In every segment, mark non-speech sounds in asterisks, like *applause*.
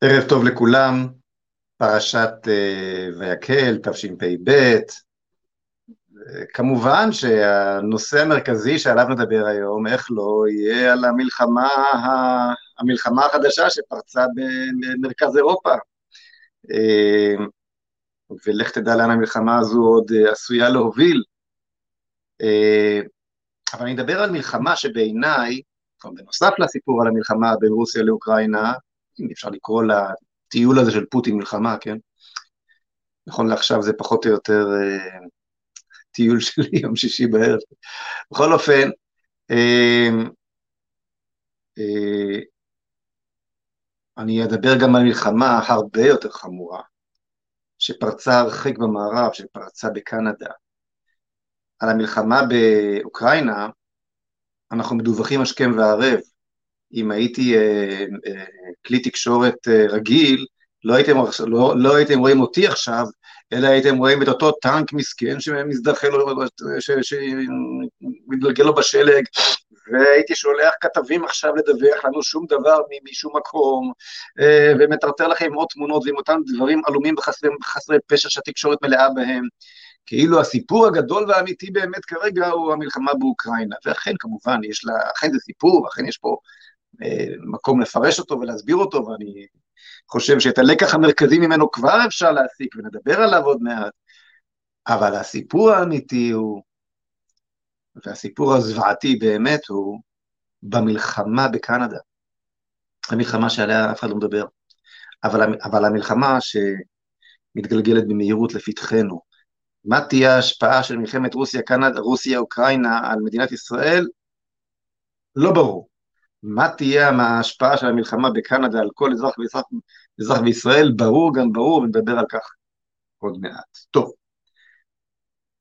ערב טוב לכולם, פרשת uh, ויקל, תשפ"ב. כמובן שהנושא המרכזי שעליו נדבר היום, איך לא, יהיה על המלחמה, המלחמה החדשה שפרצה במרכז אירופה. Uh, ולך תדע לאן המלחמה הזו עוד uh, עשויה להוביל. אבל אני אדבר על מלחמה שבעיניי, בנוסף לסיפור על המלחמה בין רוסיה לאוקראינה, אם אפשר לקרוא לטיול הזה של פוטין מלחמה, כן? נכון לעכשיו זה פחות או יותר אה, טיול שלי *laughs* יום שישי בערב. בכל אופן, אה, אה, אני אדבר גם על מלחמה הרבה יותר חמורה, שפרצה הרחק במערב, שפרצה בקנדה. על המלחמה באוקראינה, אנחנו מדווחים השכם והערב, אם הייתי אה, אה, כלי תקשורת אה, רגיל, לא הייתם, לא, לא הייתם רואים אותי עכשיו, אלא הייתם רואים את אותו טנק מסכן שמזדחל שמתגלגל לו בשלג, והייתי שולח כתבים עכשיו לדווח לנו שום דבר משום מקום, אה, ומטרטר לכם עוד תמונות ועם אותם דברים עלומים וחסרי פשע שהתקשורת מלאה בהם. כאילו הסיפור הגדול והאמיתי באמת כרגע הוא המלחמה באוקראינה, ואכן כמובן יש לה, אכן זה סיפור, אכן יש פה מקום לפרש אותו ולהסביר אותו, ואני חושב שאת הלקח המרכזי ממנו כבר אפשר להסיק ונדבר עליו עוד מעט, אבל הסיפור האמיתי הוא, והסיפור הזוועתי באמת הוא, במלחמה בקנדה. המלחמה שעליה אף אחד לא מדבר, אבל, אבל המלחמה שמתגלגלת במהירות לפתחנו, מה תהיה ההשפעה של מלחמת רוסיה-אוקראינה על מדינת ישראל? לא ברור. מה תהיה ההשפעה של המלחמה בקנדה על כל אזרח ואזרח, אזרח בישראל? ברור גם ברור, ונדבר על כך עוד מעט. טוב,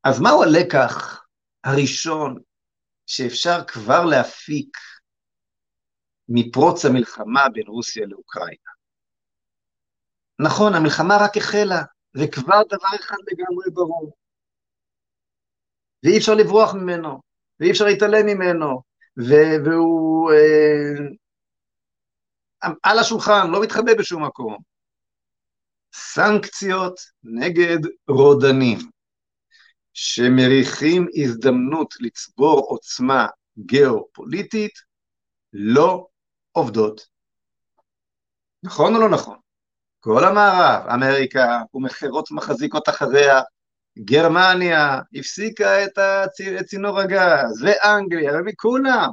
אז מהו הלקח הראשון שאפשר כבר להפיק מפרוץ המלחמה בין רוסיה לאוקראינה? נכון, המלחמה רק החלה, וכבר דבר אחד לגמרי ברור. ואי אפשר לברוח ממנו, ואי אפשר להתעלם ממנו, והוא אה, על השולחן, לא מתחבא בשום מקום. סנקציות נגד רודנים שמריחים הזדמנות לצבור עוצמה גיאופוליטית לא עובדות. נכון או לא נכון? כל המערב, אמריקה ומכירות מחזיקות אחריה, גרמניה הפסיקה את צינור הגז, ואנגליה, וכולם,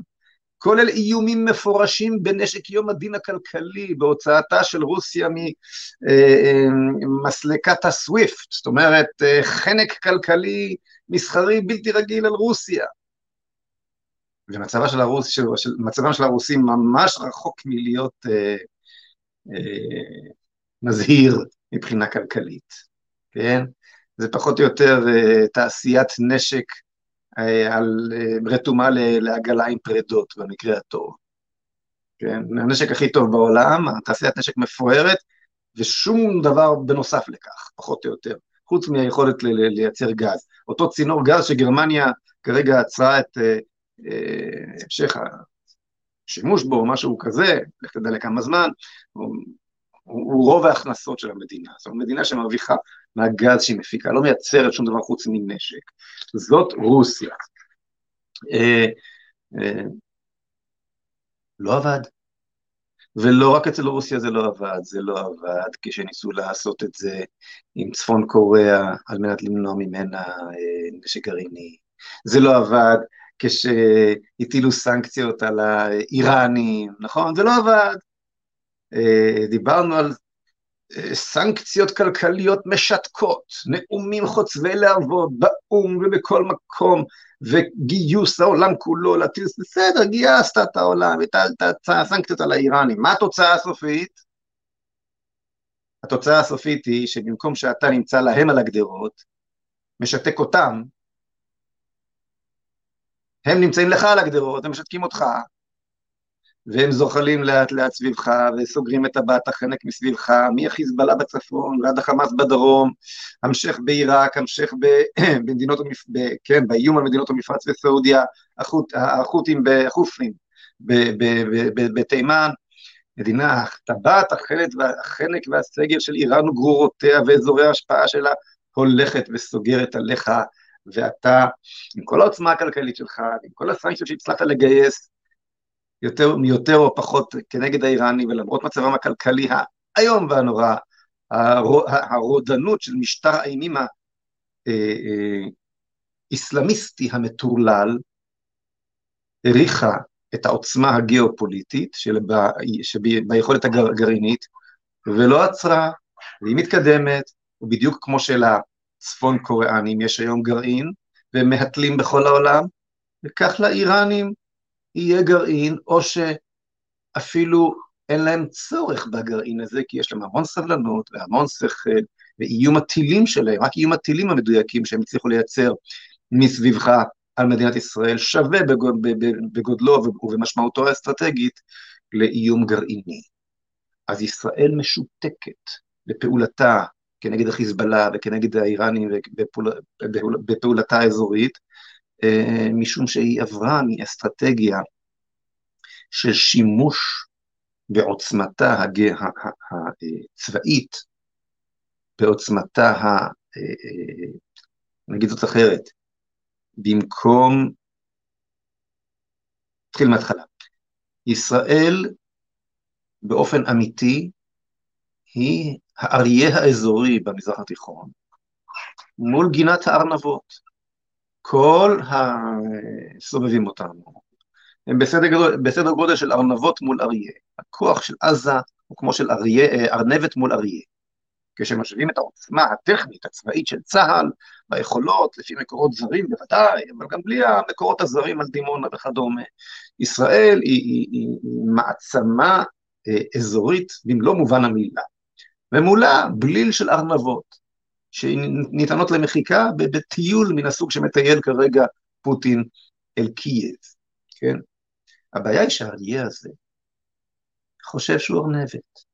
כולל איומים מפורשים בנשק יום הדין הכלכלי, בהוצאתה של רוסיה ממסלקת הסוויפט, זאת אומרת, חנק כלכלי מסחרי בלתי רגיל על רוסיה. ומצבם של, הרוס, של, של, של הרוסים ממש רחוק מלהיות אה, אה, מזהיר מבחינה כלכלית, כן? זה פחות או יותר uh, תעשיית נשק uh, על, uh, רתומה לעגלה עם פרדות במקרה הטוב. כן, הנשק הכי טוב בעולם, תעשיית נשק מפוארת, ושום דבר בנוסף לכך, פחות או יותר, חוץ מהיכולת לייצר גז. אותו צינור גז שגרמניה כרגע עצרה את המשך השימוש בו, משהו כזה, לך תדע לכמה זמן, הוא, הוא רוב ההכנסות של המדינה. זאת אומרת, מדינה שמרוויחה מהגז שהיא מפיקה, לא מייצרת שום דבר חוץ מנשק. זאת רוסיה. אה, אה, לא עבד. ולא רק אצל רוסיה זה לא עבד, זה לא עבד כשניסו לעשות את זה עם צפון קוריאה על מנת למנוע ממנה אה, נשק גרעיני. זה לא עבד כשהטילו סנקציות על האיראנים, נכון? זה לא עבד. דיברנו על סנקציות כלכליות משתקות, נאומים חוצבי להבות באו"ם ובכל מקום, וגיוס העולם כולו להטיל, בסדר, גייסת את העולם, את הסנקציות על האיראנים. מה התוצאה הסופית? התוצאה הסופית היא שבמקום שאתה נמצא להם על הגדרות, משתק אותם, הם נמצאים לך על הגדרות, הם משתקים אותך, והם זוחלים לאט לאט סביבך, וסוגרים את טבעת החנק מסביבך, מהחיזבאללה בצפון ועד החמאס בדרום, המשך בעיראק, המשך *clears throat* במדינות. כן, באיום על מדינות המפרץ וסעודיה, החות'ים, החופים בתימן, מדינה, טבעת החנק והסגר של איראן וגרורותיה ואזורי ההשפעה שלה הולכת וסוגרת עליך, ואתה, עם כל העוצמה הכלכלית שלך, עם כל הסנקציות שהצלחת לגייס, יותר, מיותר או פחות כנגד האיראנים, ולמרות מצבם הכלכלי האיום והנורא, הרודנות של משטר האימים האסלאמיסטי אה, אה, המטורלל, הריחה את העוצמה הגיאופוליטית שביכולת הגרעינית, ולא עצרה, והיא מתקדמת, ובדיוק כמו שלצפון קוריאנים יש היום גרעין, והם מהתלים בכל העולם, וכך לאיראנים יהיה גרעין, או שאפילו אין להם צורך בגרעין הזה, כי יש להם המון סבלנות והמון שכל, ואיום הטילים שלהם, רק איום הטילים המדויקים שהם הצליחו לייצר מסביבך על מדינת ישראל שווה בגודלו ובמשמעותו האסטרטגית לאיום גרעיני. אז ישראל משותקת בפעולתה כנגד החיזבאללה וכנגד האיראנים בפעולתה האזורית, משום שהיא עברה מאסטרטגיה של שימוש בעוצמתה הצבאית, בעוצמתה, ה... אה, אה, נגיד זאת אחרת, במקום, נתחיל מההתחלה, ישראל באופן אמיתי היא האריה האזורי במזרח התיכון מול גינת הארנבות. כל הסובבים אותנו הם בסדר, גדול, בסדר גודל של ארנבות מול אריה. הכוח של עזה הוא כמו של אריה, ארנבת מול אריה. כשמשווים את העוצמה הטכנית, הצבאית של צה"ל, ביכולות, לפי מקורות זרים בוודאי, אבל גם בלי המקורות הזרים על דימונה וכדומה. ישראל היא, היא, היא, היא מעצמה אה, אזורית במלוא מובן המילה. ומולה בליל של ארנבות, שניתנות למחיקה בטיול מן הסוג שמטייל כרגע פוטין אל קייב, כן? הבעיה היא שהאריה הזה חושב שהוא ארנבת.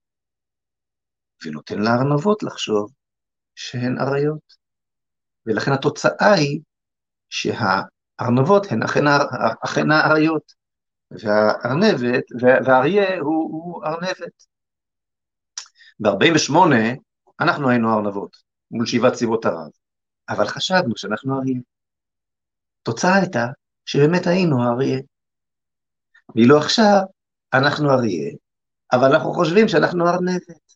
ונותן לארנבות לחשוב שהן אריות. ולכן התוצאה היא שהארנבות הן אכן, האריות, והארנבת, והאריה הוא, הוא ארנבת. ב-48' אנחנו היינו ארנבות מול שבעת צבאות ערב, אבל חשבנו שאנחנו אריה. התוצאה הייתה שבאמת היינו אריה. ואילו עכשיו אנחנו אריה, אבל אנחנו חושבים שאנחנו ארנבת.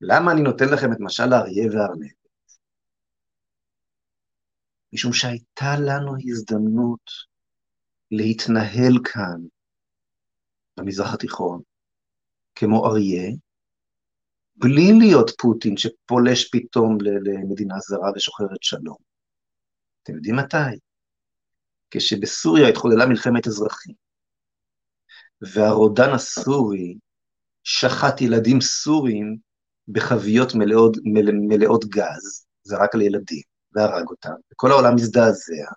למה אני נותן לכם את משל האריה והארנבת? משום שהייתה לנו הזדמנות להתנהל כאן, במזרח התיכון, כמו אריה, בלי להיות פוטין שפולש פתאום למדינה זרה ושוחרת שלום. אתם יודעים מתי? כשבסוריה התחוללה מלחמת אזרחים, והרודן הסורי שחט ילדים סורים בחביות מלאות, מלא, מלאות גז, זרק על ילדים והרג אותם, וכל העולם מזדעזע,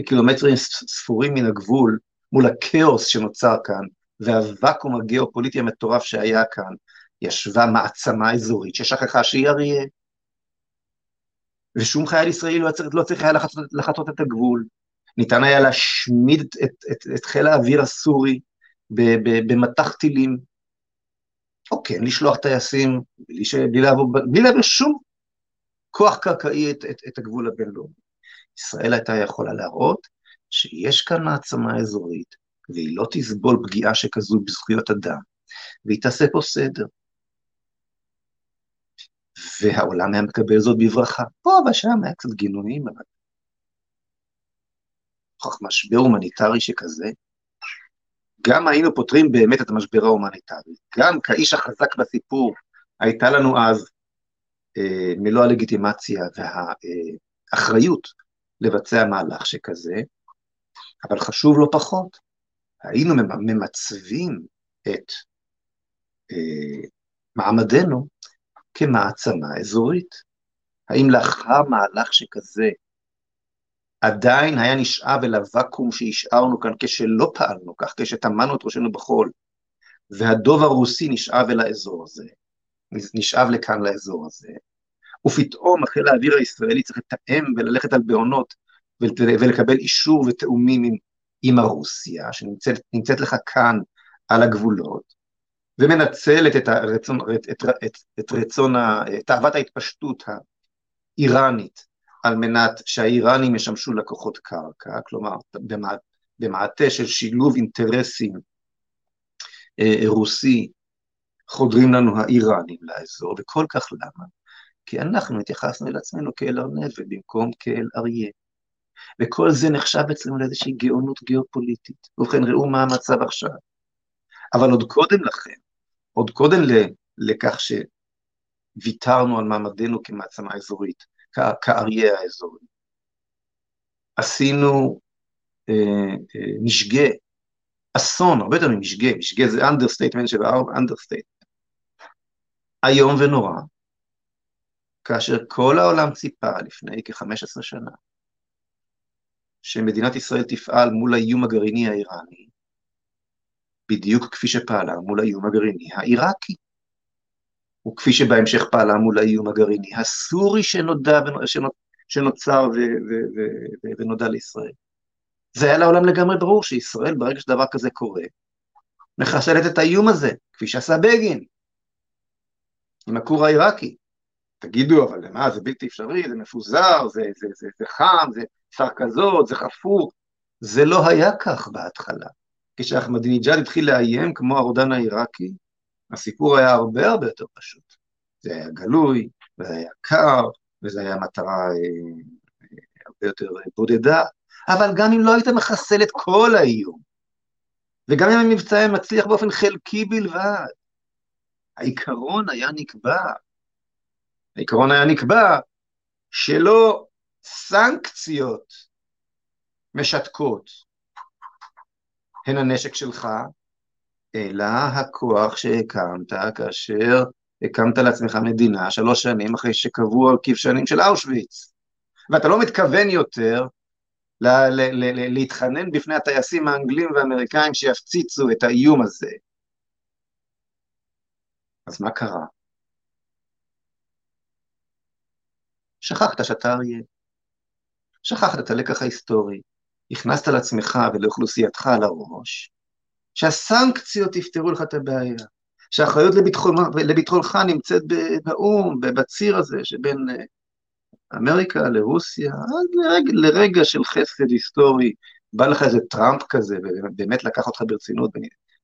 וקילומטרים ספורים מן הגבול, מול הכאוס שנוצר כאן, והוואקום הגיאופוליטי המטורף שהיה כאן, ישבה מעצמה אזורית ששכחה שהיא אריה. ושום חייל ישראלי לא צריך, לא צריך היה לחצות, לחצות את הגבול. ניתן היה להשמיד את, את, את, את חיל האוויר הסורי במטח טילים, או כן לשלוח טייסים בלי. בלי, לעבור, בלי לעבור שום כוח קרקעי את, את, את הגבול הבינלאומי. ישראל הייתה יכולה להראות שיש כאן מעצמה אזורית, והיא לא תסבול פגיעה שכזו בזכויות אדם, והיא תעשה פה סדר. והעולם היה מקבל זאת בברכה. פה ושם היה קצת גינויים, אבל... נוכח משבר הומניטרי שכזה, גם היינו פותרים באמת את המשבר ההומניטרי. גם כאיש החזק בסיפור, הייתה לנו אז אה, מלוא הלגיטימציה והאחריות לבצע מהלך שכזה, אבל חשוב לא פחות, היינו ממצבים את אה, מעמדנו כמעצמה אזורית. האם לאחר מהלך שכזה עדיין היה נשאב אל הוואקום שהשארנו כאן כשלא פעלנו כך, כשטמנו את ראשנו בחול, והדוב הרוסי נשאב אל האזור הזה, נשאב לכאן לאזור הזה, ופתאום החיל האוויר הישראלי צריך לתאם וללכת על בעונות ולקבל אישור ותאומים עם, עם הרוסיה, שנמצאת לך כאן על הגבולות, ומנצלת את, הרצון, את, את, את, את רצון, את תאוות ההתפשטות האיראנית על מנת שהאיראנים ישמשו לקוחות קרקע, כלומר במעטה של שילוב אינטרסים אה, רוסי חודרים לנו האיראנים לאזור, וכל כך למה? כי אנחנו התייחסנו אל עצמנו כאל ארנבת במקום כאל אריה. וכל זה נחשב אצלנו לאיזושהי גאונות גיאופוליטית. ובכן, ראו מה המצב עכשיו. אבל עוד קודם לכן, עוד קודם לכך שוויתרנו על מעמדנו כמעצמה אזורית, כאריה האזורי, עשינו אה, אה, משגה, אסון, הרבה יותר ממשגה, משגה זה understatement של understatement, איום ונורא, כאשר כל העולם ציפה לפני כ-15 שנה שמדינת ישראל תפעל מול האיום הגרעיני האיראני, בדיוק כפי שפעלה מול האיום הגרעיני העיראקי, וכפי שבהמשך פעלה מול האיום הגרעיני הסורי שנודע, שנוצר ו, ו, ו, ו, ונודע לישראל. זה היה לעולם לגמרי ברור שישראל, ברגע שדבר כזה קורה, מחסלת את האיום הזה, כפי שעשה בגין, עם הכור העיראקי. תגידו, אבל מה, זה בלתי אפשרי, זה מפוזר, זה, זה, זה, זה חם, זה שר כזאת, זה חפור. זה לא היה כך בהתחלה. כשאחמדינג'אד התחיל לאיים כמו הרודן העיראקי, הסיפור היה הרבה הרבה יותר פשוט. זה היה גלוי, וזה היה קר, וזו הייתה מטרה אה, הרבה יותר בודדה, אבל גם אם לא היית מחסל את כל האיום, וגם אם המבצע היה מצליח באופן חלקי בלבד, העיקרון היה נקבע. העיקרון היה נקבע שלא סנקציות משתקות הן הנשק שלך, אלא הכוח שהקמת כאשר הקמת לעצמך מדינה שלוש שנים אחרי שקבעו הכבשנים של אושוויץ. ואתה לא מתכוון יותר לה, לה, לה, להתחנן בפני הטייסים האנגלים והאמריקאים שיפציצו את האיום הזה. אז מה קרה? שכחת שאתה אריה. שכחת את הלקח ההיסטורי. הכנסת לעצמך ולאוכלוסייתך על הראש, שהסנקציות יפתרו לך את הבעיה, שהאחריות לביטחונך נמצאת באו"ם, בציר הזה שבין אה, אמריקה לרוסיה, עד לרגע, לרגע של חסד היסטורי, בא לך איזה טראמפ כזה, ובאמת לקח אותך ברצינות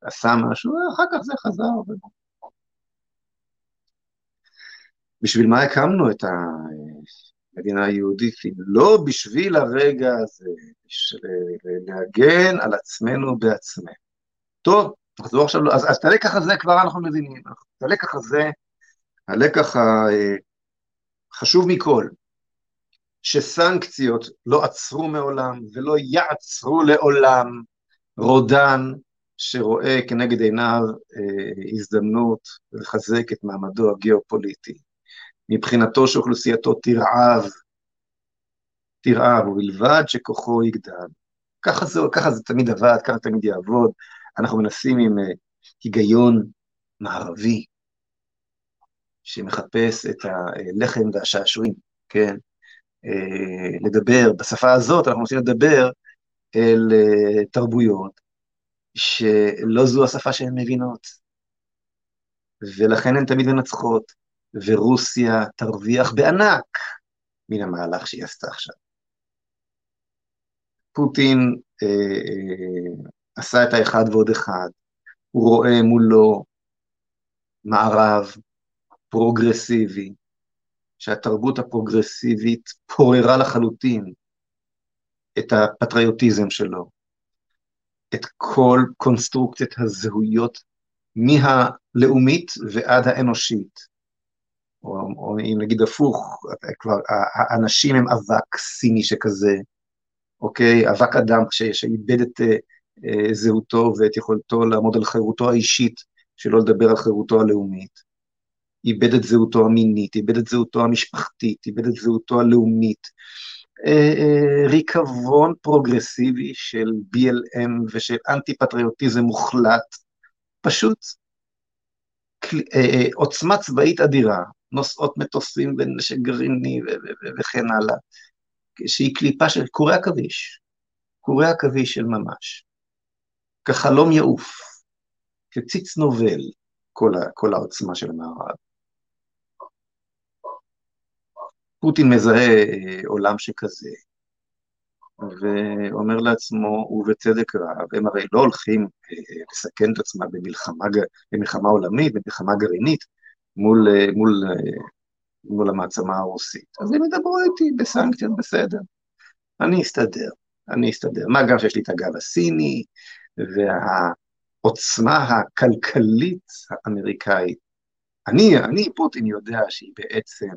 ועשה משהו, אחר כך זה חזר. בשביל מה הקמנו את המדינה היהודית? לא בשביל הרגע הזה, של להגן על עצמנו בעצמנו. טוב, נחזור עכשיו, אז, אז את הלקח הזה כבר אנחנו מבינים, את הלקח הזה, הלקח החשוב מכל, שסנקציות לא עצרו מעולם ולא יעצרו לעולם רודן שרואה כנגד עיניו אה, הזדמנות לחזק את מעמדו הגיאופוליטי. מבחינתו שאוכלוסייתו תרעב, תרעב, ובלבד שכוחו יגדל. ככה זה, ככה זה תמיד עבד, ככה תמיד יעבוד. אנחנו מנסים עם uh, היגיון מערבי, שמחפש את הלחם והשעשועים, כן? Uh, לדבר, בשפה הזאת אנחנו רוצים לדבר אל uh, תרבויות שלא זו השפה שהן מבינות, ולכן הן תמיד מנצחות, ורוסיה תרוויח בענק מן המהלך שהיא עשתה עכשיו. פוטין אה, אה, עשה את האחד ועוד אחד, הוא רואה מולו מערב פרוגרסיבי, שהתרבות הפרוגרסיבית פוררה לחלוטין את הפטריוטיזם שלו, את כל קונסטרוקציית הזהויות מהלאומית ועד האנושית. או, או אם נגיד הפוך, כבר האנשים הם אבק סיני שכזה, אוקיי? אבק אדם שאיבד את אה, זהותו ואת יכולתו לעמוד על חירותו האישית, שלא לדבר על חירותו הלאומית. איבד את זהותו המינית, איבד את זהותו המשפחתית, איבד את זהותו הלאומית. אה, אה, ריקבון פרוגרסיבי של BLM ושל אנטי-פטריוטיזם מוחלט, פשוט אה, אה, עוצמה צבאית אדירה, נושאות מטוסים ונשק גרעיני וכן הלאה, שהיא קליפה של קורי עכביש, קורי עכביש של ממש, כחלום יעוף, כציץ נובל, כל, ה, כל העוצמה של המערב. פוטין מזהה אה, עולם שכזה, ואומר לעצמו, ובצדק רב, הם הרי לא הולכים אה, לסכן את עצמם במלחמה, במלחמה עולמית, במלחמה גרעינית, מול, אה, מול, מול המעצמה הרוסית. אז הם ידברו איתי בסנקציות, בסדר. אני אסתדר, אני אסתדר. מה גם שיש לי את הגב הסיני, והעוצמה הכלכלית האמריקאית. אני, אני, פוטין, יודע שהיא בעצם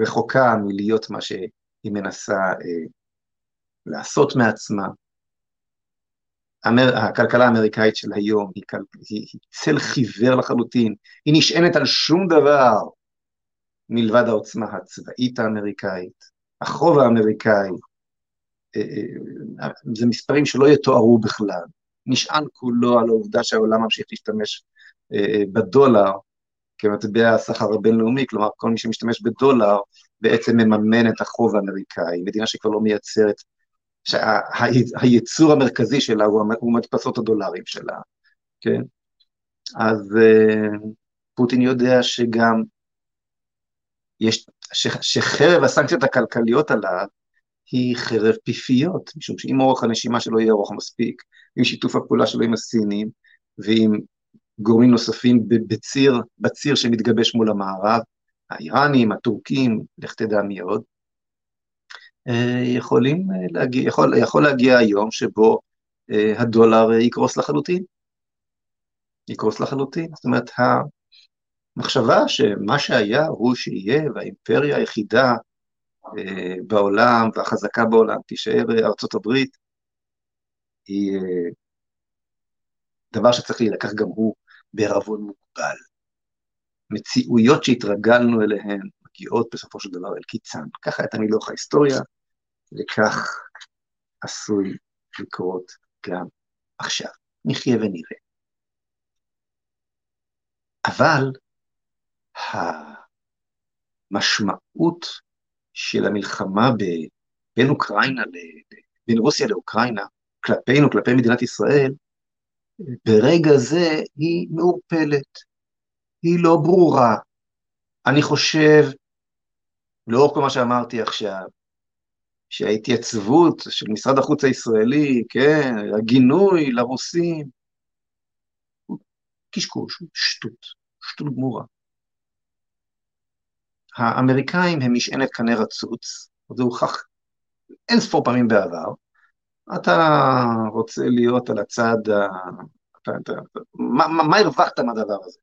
רחוקה מלהיות מה שהיא מנסה אה, לעשות מעצמה. אמר, הכלכלה האמריקאית של היום היא, היא, היא צל חיוור לחלוטין, היא נשענת על שום דבר מלבד העוצמה הצבאית האמריקאית, החוב האמריקאי, אה, אה, זה מספרים שלא יתוארו בכלל, נשען כולו על העובדה שהעולם ממשיך להשתמש אה, בדולר כמטבע הסחר הבינלאומי, כלומר כל מי שמשתמש בדולר בעצם מממן את החוב האמריקאי, מדינה שכבר לא מייצרת, שהייצור המרכזי שלה הוא מדפסות הדולרים שלה, כן? אז פוטין יודע שגם יש, ש, שחרב הסנקציות הכלכליות עליו היא חרב פיפיות, משום שאם אורך הנשימה שלו יהיה ארוך מספיק, עם שיתוף הפעולה שלו עם הסינים ועם גורמים נוספים בציר, בציר שמתגבש מול המערב, האיראנים, הטורקים, לך תדע מי עוד, יכולים להגיע, יכול, יכול להגיע היום שבו אה, הדולר יקרוס לחלוטין. יקרוס לחלוטין. זאת אומרת, המחשבה שמה שהיה הוא שיהיה, והאימפריה היחידה אה, בעולם והחזקה בעולם תישאר ארצות הברית, היא אה, דבר שצריך להילקח גם הוא בערבון מוגבל. מציאויות שהתרגלנו אליהן מגיעות בסופו של דבר אל קיצן. ככה הייתה מלוך ההיסטוריה, וכך עשוי לקרות גם עכשיו. נחיה ונראה. אבל המשמעות של המלחמה בין אוקראינה, בין רוסיה לאוקראינה, כלפינו, כלפי מדינת ישראל, ברגע זה היא מעורפלת, היא לא ברורה. אני חושב, לאור כל מה שאמרתי עכשיו, שההתייצבות של משרד החוץ הישראלי, כן, הגינוי לרוסים, הוא קשקוש, שטות, שטות גמורה. האמריקאים הם משענת קנה רצוץ, זה הוכח אין ספור פעמים בעבר. אתה רוצה להיות על הצד, ה... מה, מה הרווחת מהדבר הזה?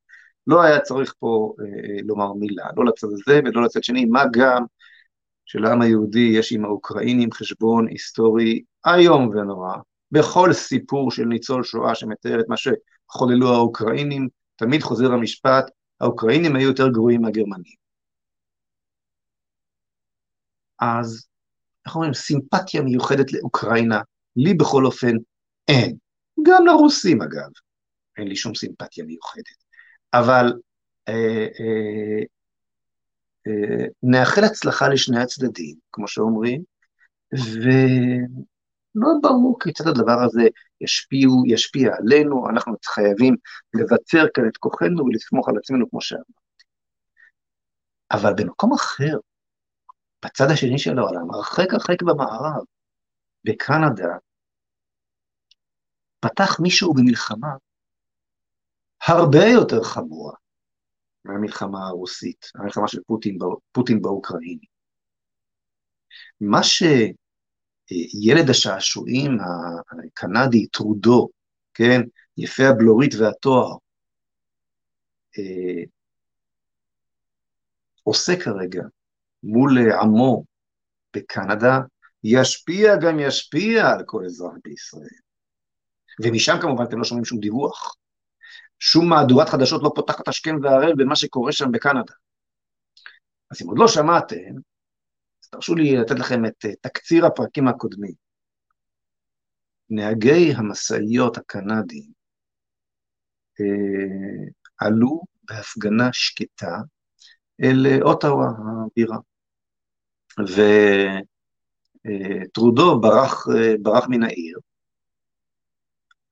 לא היה צריך פה אה, לומר מילה, לא לצד הזה ולא לצד שני, מה גם שלעם היהודי יש עם האוקראינים חשבון היסטורי איום ונורא. בכל סיפור של ניצול שואה שמתאר את מה שחוללו האוקראינים, תמיד חוזר המשפט, האוקראינים היו יותר גרועים מהגרמנים. אז, איך אומרים, סימפתיה מיוחדת לאוקראינה, לי בכל אופן אין. גם לרוסים אגב, אין לי שום סימפתיה מיוחדת. אבל אה, אה, נאחל הצלחה לשני הצדדים, כמו שאומרים, ולא ברור כיצד הדבר הזה ישפיע, ישפיע עלינו, אנחנו חייבים לבצר כאן את כוחנו ולסמוך על עצמנו, כמו שאמרתי. אבל במקום אחר, בצד השני של העולם, הרחק הרחק במערב, בקנדה, פתח מישהו במלחמה הרבה יותר חמורה מהמלחמה הרוסית, המלחמה של פוטין, פוטין באוקראיני. מה שילד השעשועים הקנדי, טרודו, כן, יפה הבלורית והתואר, אה, עושה כרגע מול עמו בקנדה, ישפיע גם ישפיע על כל אזרח בישראל. ומשם כמובן אתם לא שומעים שום דיווח. שום מהדורת חדשות לא פותחת השכם והערב במה שקורה שם בקנדה. אז אם עוד לא שמעתם, אז תרשו לי לתת לכם את תקציר הפרקים הקודמים. נהגי המשאיות הקנדים אה, עלו בהפגנה שקטה אל אוטאווה הבירה. וטרודו ברח, ברח מן העיר,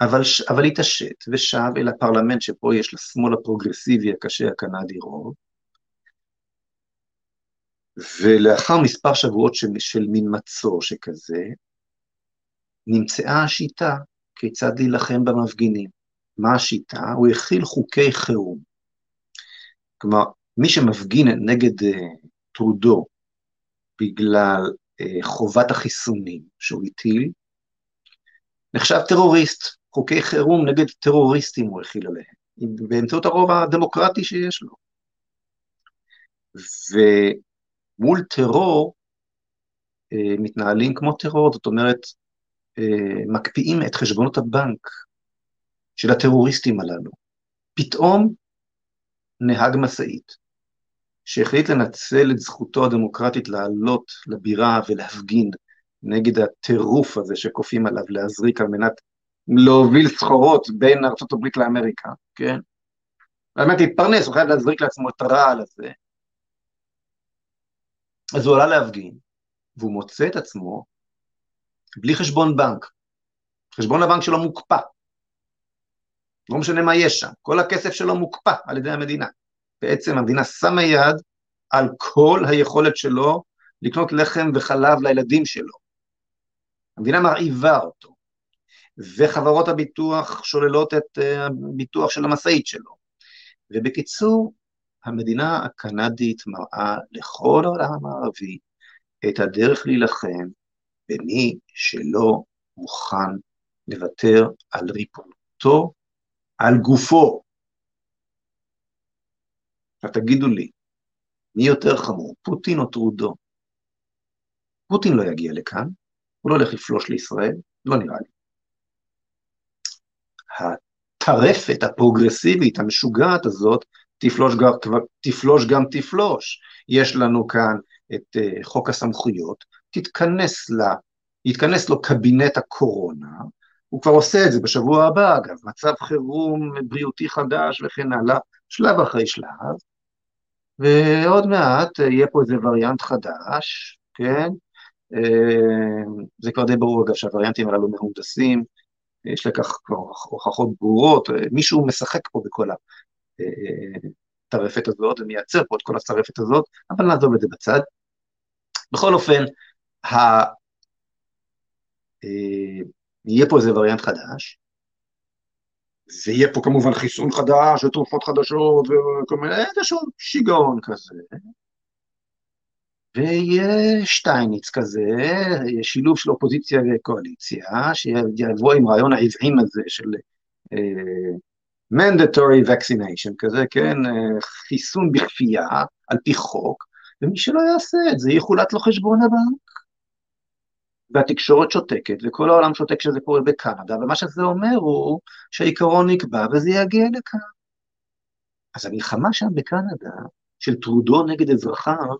אבל, אבל התעשת ושב אל הפרלמנט שבו יש לשמאל הפרוגרסיבי הקשה הקנדי רוב, ולאחר מספר שבועות של, של מין מצור שכזה, נמצאה השיטה כיצד להילחם במפגינים. מה השיטה? הוא הכיל חוקי חירום. כלומר, מי שמפגין נגד uh, טרודו בגלל uh, חובת החיסונים שהוא הטיל, נחשב טרוריסט. חוקי חירום נגד טרוריסטים הוא הכיל עליהם, באמצעות הרוב הדמוקרטי שיש לו. ומול טרור uh, מתנהלים כמו טרור, זאת אומרת, uh, מקפיאים את חשבונות הבנק של הטרוריסטים הללו. פתאום נהג משאית, שהחליט לנצל את זכותו הדמוקרטית לעלות לבירה ולהפגין נגד הטירוף הזה שכופים עליו להזריק על מנת להוביל סחורות בין ארה"ב לאמריקה, כן? על מנת להתפרנס, הוא חייב להזריק לעצמו את הרעל הזה. אז הוא עלה להפגין, והוא מוצא את עצמו בלי חשבון בנק. חשבון הבנק שלו מוקפא. לא משנה מה יש שם, כל הכסף שלו מוקפא על ידי המדינה. בעצם המדינה שמה יד על כל היכולת שלו לקנות לחם וחלב לילדים שלו. המדינה מרעיבה אותו, וחברות הביטוח שוללות את אה, הביטוח של המשאית שלו. ובקיצור, המדינה הקנדית מראה לכל העולם המערבי את הדרך להילחם במי שלא מוכן לוותר על ריפולתו על גופו. עכשיו תגידו לי, מי יותר חמור, פוטין או טרודו? פוטין לא יגיע לכאן, הוא לא הולך לפלוש לישראל, לא נראה לי. הטרפת הפרוגרסיבית המשוגעת הזאת תפלוש גם, תפלוש גם תפלוש. יש לנו כאן את uh, חוק הסמכויות, תתכנס לה, יתכנס לו קבינט הקורונה, הוא כבר עושה את זה בשבוע הבא, אגב, מצב חירום בריאותי חדש וכן הלאה, שלב אחרי שלב, ועוד מעט יהיה פה איזה וריאנט חדש, כן? אה, זה כבר די ברור, אגב, שהווריאנטים הללו מהונדסים, יש לכך כבר הוכחות ברורות, מישהו משחק פה בכל הטרפת הזאת ומייצר פה את כל הטרפת הזאת, אבל נעזוב את זה בצד. בכל אופן, ה... אה, יהיה פה איזה וריאנט חדש, ויהיה פה כמובן חיסון חדש ותרופות חדשות וכל מיני, איזשהו שיגעון כזה. ויהיה שטייניץ כזה, שילוב של אופוזיציה וקואליציה, שיבוא עם רעיון העזעים הזה של uh, mandatory vaccination כזה, כן, uh, חיסון בכפייה על פי חוק, ומי שלא יעשה את זה יחולט לו חשבון הבנק. והתקשורת שותקת, וכל העולם שותק כשזה קורה בקנדה, ומה שזה אומר הוא שהעיקרון נקבע וזה יגיע לכאן. אז המלחמה שם בקנדה, של טרודו נגד אזרחיו,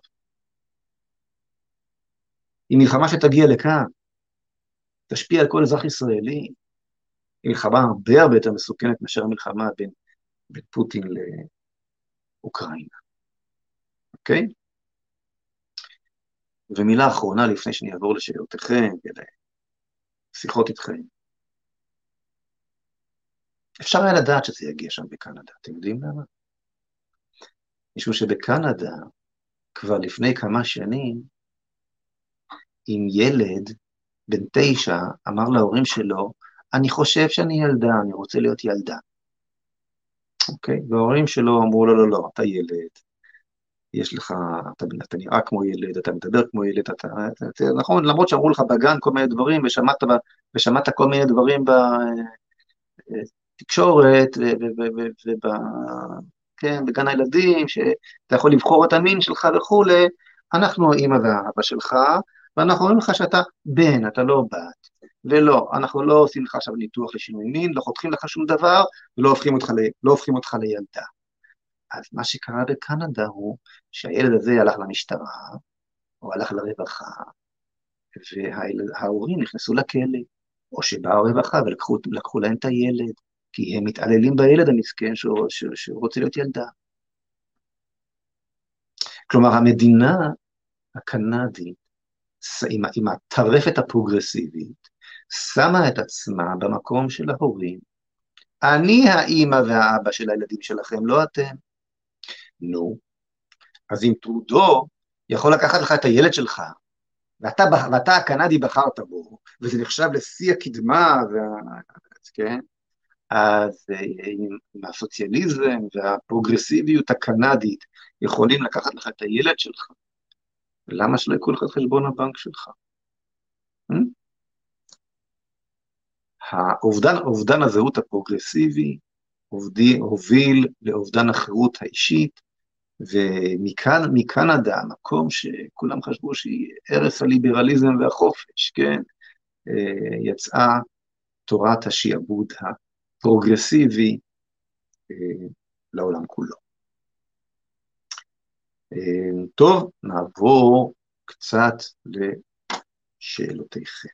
היא מלחמה שתגיע לכאן, תשפיע על כל אזרח ישראלי, היא מלחמה הרבה הרבה יותר מסוכנת מאשר המלחמה בין, בין פוטין לאוקראינה, אוקיי? ומילה אחרונה לפני שאני אעבור לשאלותיכם ולשיחות איתכם. אפשר היה לדעת שזה יגיע שם בקנדה, אתם יודעים למה? משום שבקנדה, כבר לפני כמה שנים, אם ילד בן תשע אמר להורים שלו, אני חושב שאני ילדה, אני רוצה להיות ילדה. אוקיי? וההורים שלו אמרו לא, לא, לא, אתה ילד, יש לך, אתה, אתה נראה כמו ילד, אתה מדבר כמו ילד, אתה, אתה, אתה נכון, למרות שאמרו לך בגן כל מיני דברים, ושמעת, ושמעת כל מיני דברים בתקשורת, וב, כן, בגן הילדים, שאתה יכול לבחור את המין שלך וכולי, אנחנו האמא והאבא שלך, ואנחנו אומרים לך שאתה בן, אתה לא בת. ולא, אנחנו לא עושים לך עכשיו ניתוח לשינוי מין, לא חותכים לך שום דבר, ולא הופכים אותך, ל, לא הופכים אותך לילדה. אז מה שקרה בקנדה הוא שהילד הזה הלך למשטרה, או הלך לרווחה, וההורים נכנסו לכלא, או שבאה הרווחה ולקחו להם את הילד, כי הם מתעללים בילד המסכן שהוא, שהוא רוצה להיות ילדה. כלומר, המדינה הקנדית, עם, עם הטרפת הפרוגרסיבית, שמה את עצמה במקום של ההורים. אני האימא והאבא של הילדים שלכם, לא אתם. נו, אז אם טרודו יכול לקחת לך את הילד שלך, ואתה, ואתה הקנדי בחרת בו, וזה נחשב לשיא הקדמה, וה, כן? אז אה, עם הסוציאליזם והפרוגרסיביות הקנדית יכולים לקחת לך את הילד שלך, למה שלא יקחו לך את חשבון הבנק שלך? Hmm? האובדן, אובדן הזהות הפרוגרסיבי הוביל לאובדן החירות האישית, ומכאן, מקנדה, המקום שכולם חשבו שהיא ערש הליברליזם והחופש, כן, אה, יצאה תורת השיעבוד הפרוגרסיבי אה, לעולם כולו. אה, טוב, נעבור קצת לשאלותיכם.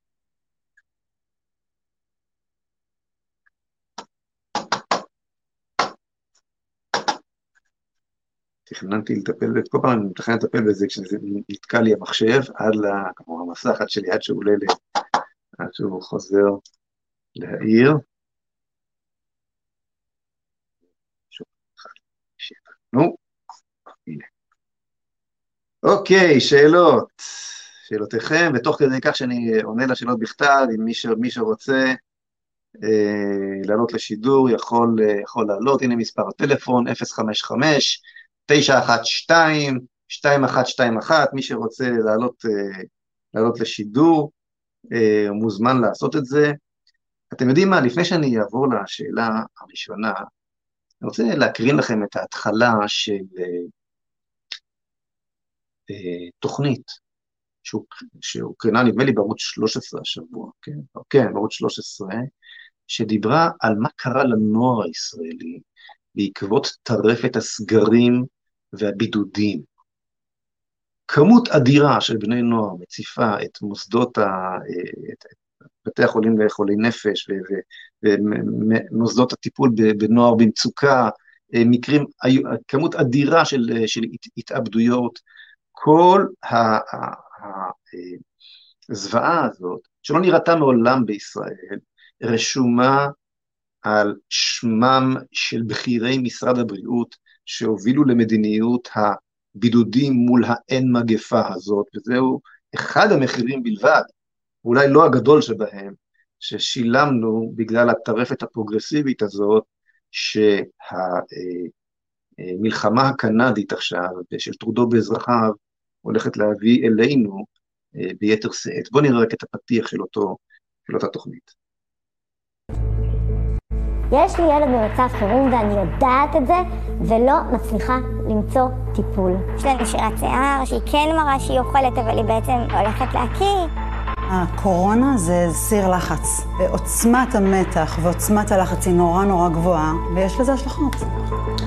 תכננתי לטפל כל פעם אני מתכנן לטפל בזה כשזה נתקע לי המחשב עד ל... כמו המסך, עד שלי, עד שהוא עולה, עד שהוא חוזר להעיר. נו, הנה. אוקיי, שאלות. שאלותיכם, ותוך כדי כך שאני עונה לשאלות בכתב, אם מי, ש... מי שרוצה אה, לעלות לשידור יכול, אה, יכול לעלות, הנה מספר הטלפון, 055 912, 2121, מי שרוצה לעלות, אה, לעלות לשידור, אה, מוזמן לעשות את זה. אתם יודעים מה, לפני שאני אעבור לשאלה הראשונה, אני רוצה להקרין לכם את ההתחלה של אה, תוכנית שהוקרנה, נדמה לי, בערוץ 13 השבוע, כן, כן, בערוץ 13, שדיברה על מה קרה לנוער הישראלי בעקבות טרפת הסגרים והבידודים. כמות אדירה של בני נוער מציפה את מוסדות, ה, את בתי החולים לחולי נפש ומוסדות הטיפול בנוער במצוקה, מקרים, כמות אדירה של, של התאבדויות, כל הזוועה הזאת, שלא נראתה מעולם בישראל, רשומה על שמם של בכירי משרד הבריאות שהובילו למדיניות הבידודים מול האין מגפה הזאת, וזהו אחד המחירים בלבד, אולי לא הגדול שבהם, ששילמנו בגלל הטרפת הפרוגרסיבית הזאת, שהמלחמה הקנדית עכשיו, של טרודו באזרחיו, הולכת להביא אלינו אה, ביתר שאת. בואו נראה רק את הפתיח של, אותו, של אותה תוכנית. יש לי ילד במצב חירום ואני יודעת את זה, ולא מצליחה למצוא טיפול. יש לה נשירת שיער שהיא כן מראה שהיא אוכלת, אבל היא בעצם הולכת להקיא. הקורונה זה סיר לחץ. עוצמת המתח ועוצמת הלחץ היא נורא נורא גבוהה, ויש לזה השלכות.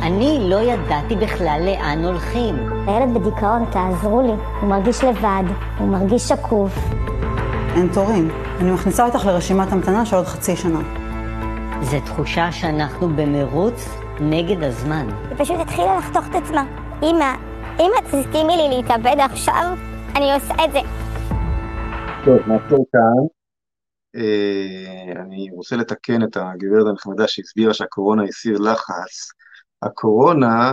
אני לא ידעתי בכלל לאן הולכים. הילד בדיכאון, תעזרו לי. הוא מרגיש לבד, הוא מרגיש שקוף. אין תורים. אני מכניסה אותך לרשימת המתנה של עוד חצי שנה. זו תחושה שאנחנו במרוץ נגד הזמן. היא פשוט התחילה לחתוך את עצמה. אמא, אם את תסכימי לי להתאבד עכשיו, אני עושה את זה. טוב, נעצור כאן. אה, אני רוצה לתקן את הגברת הנחמדה שהסבירה שהקורונה היא סיר לחץ. הקורונה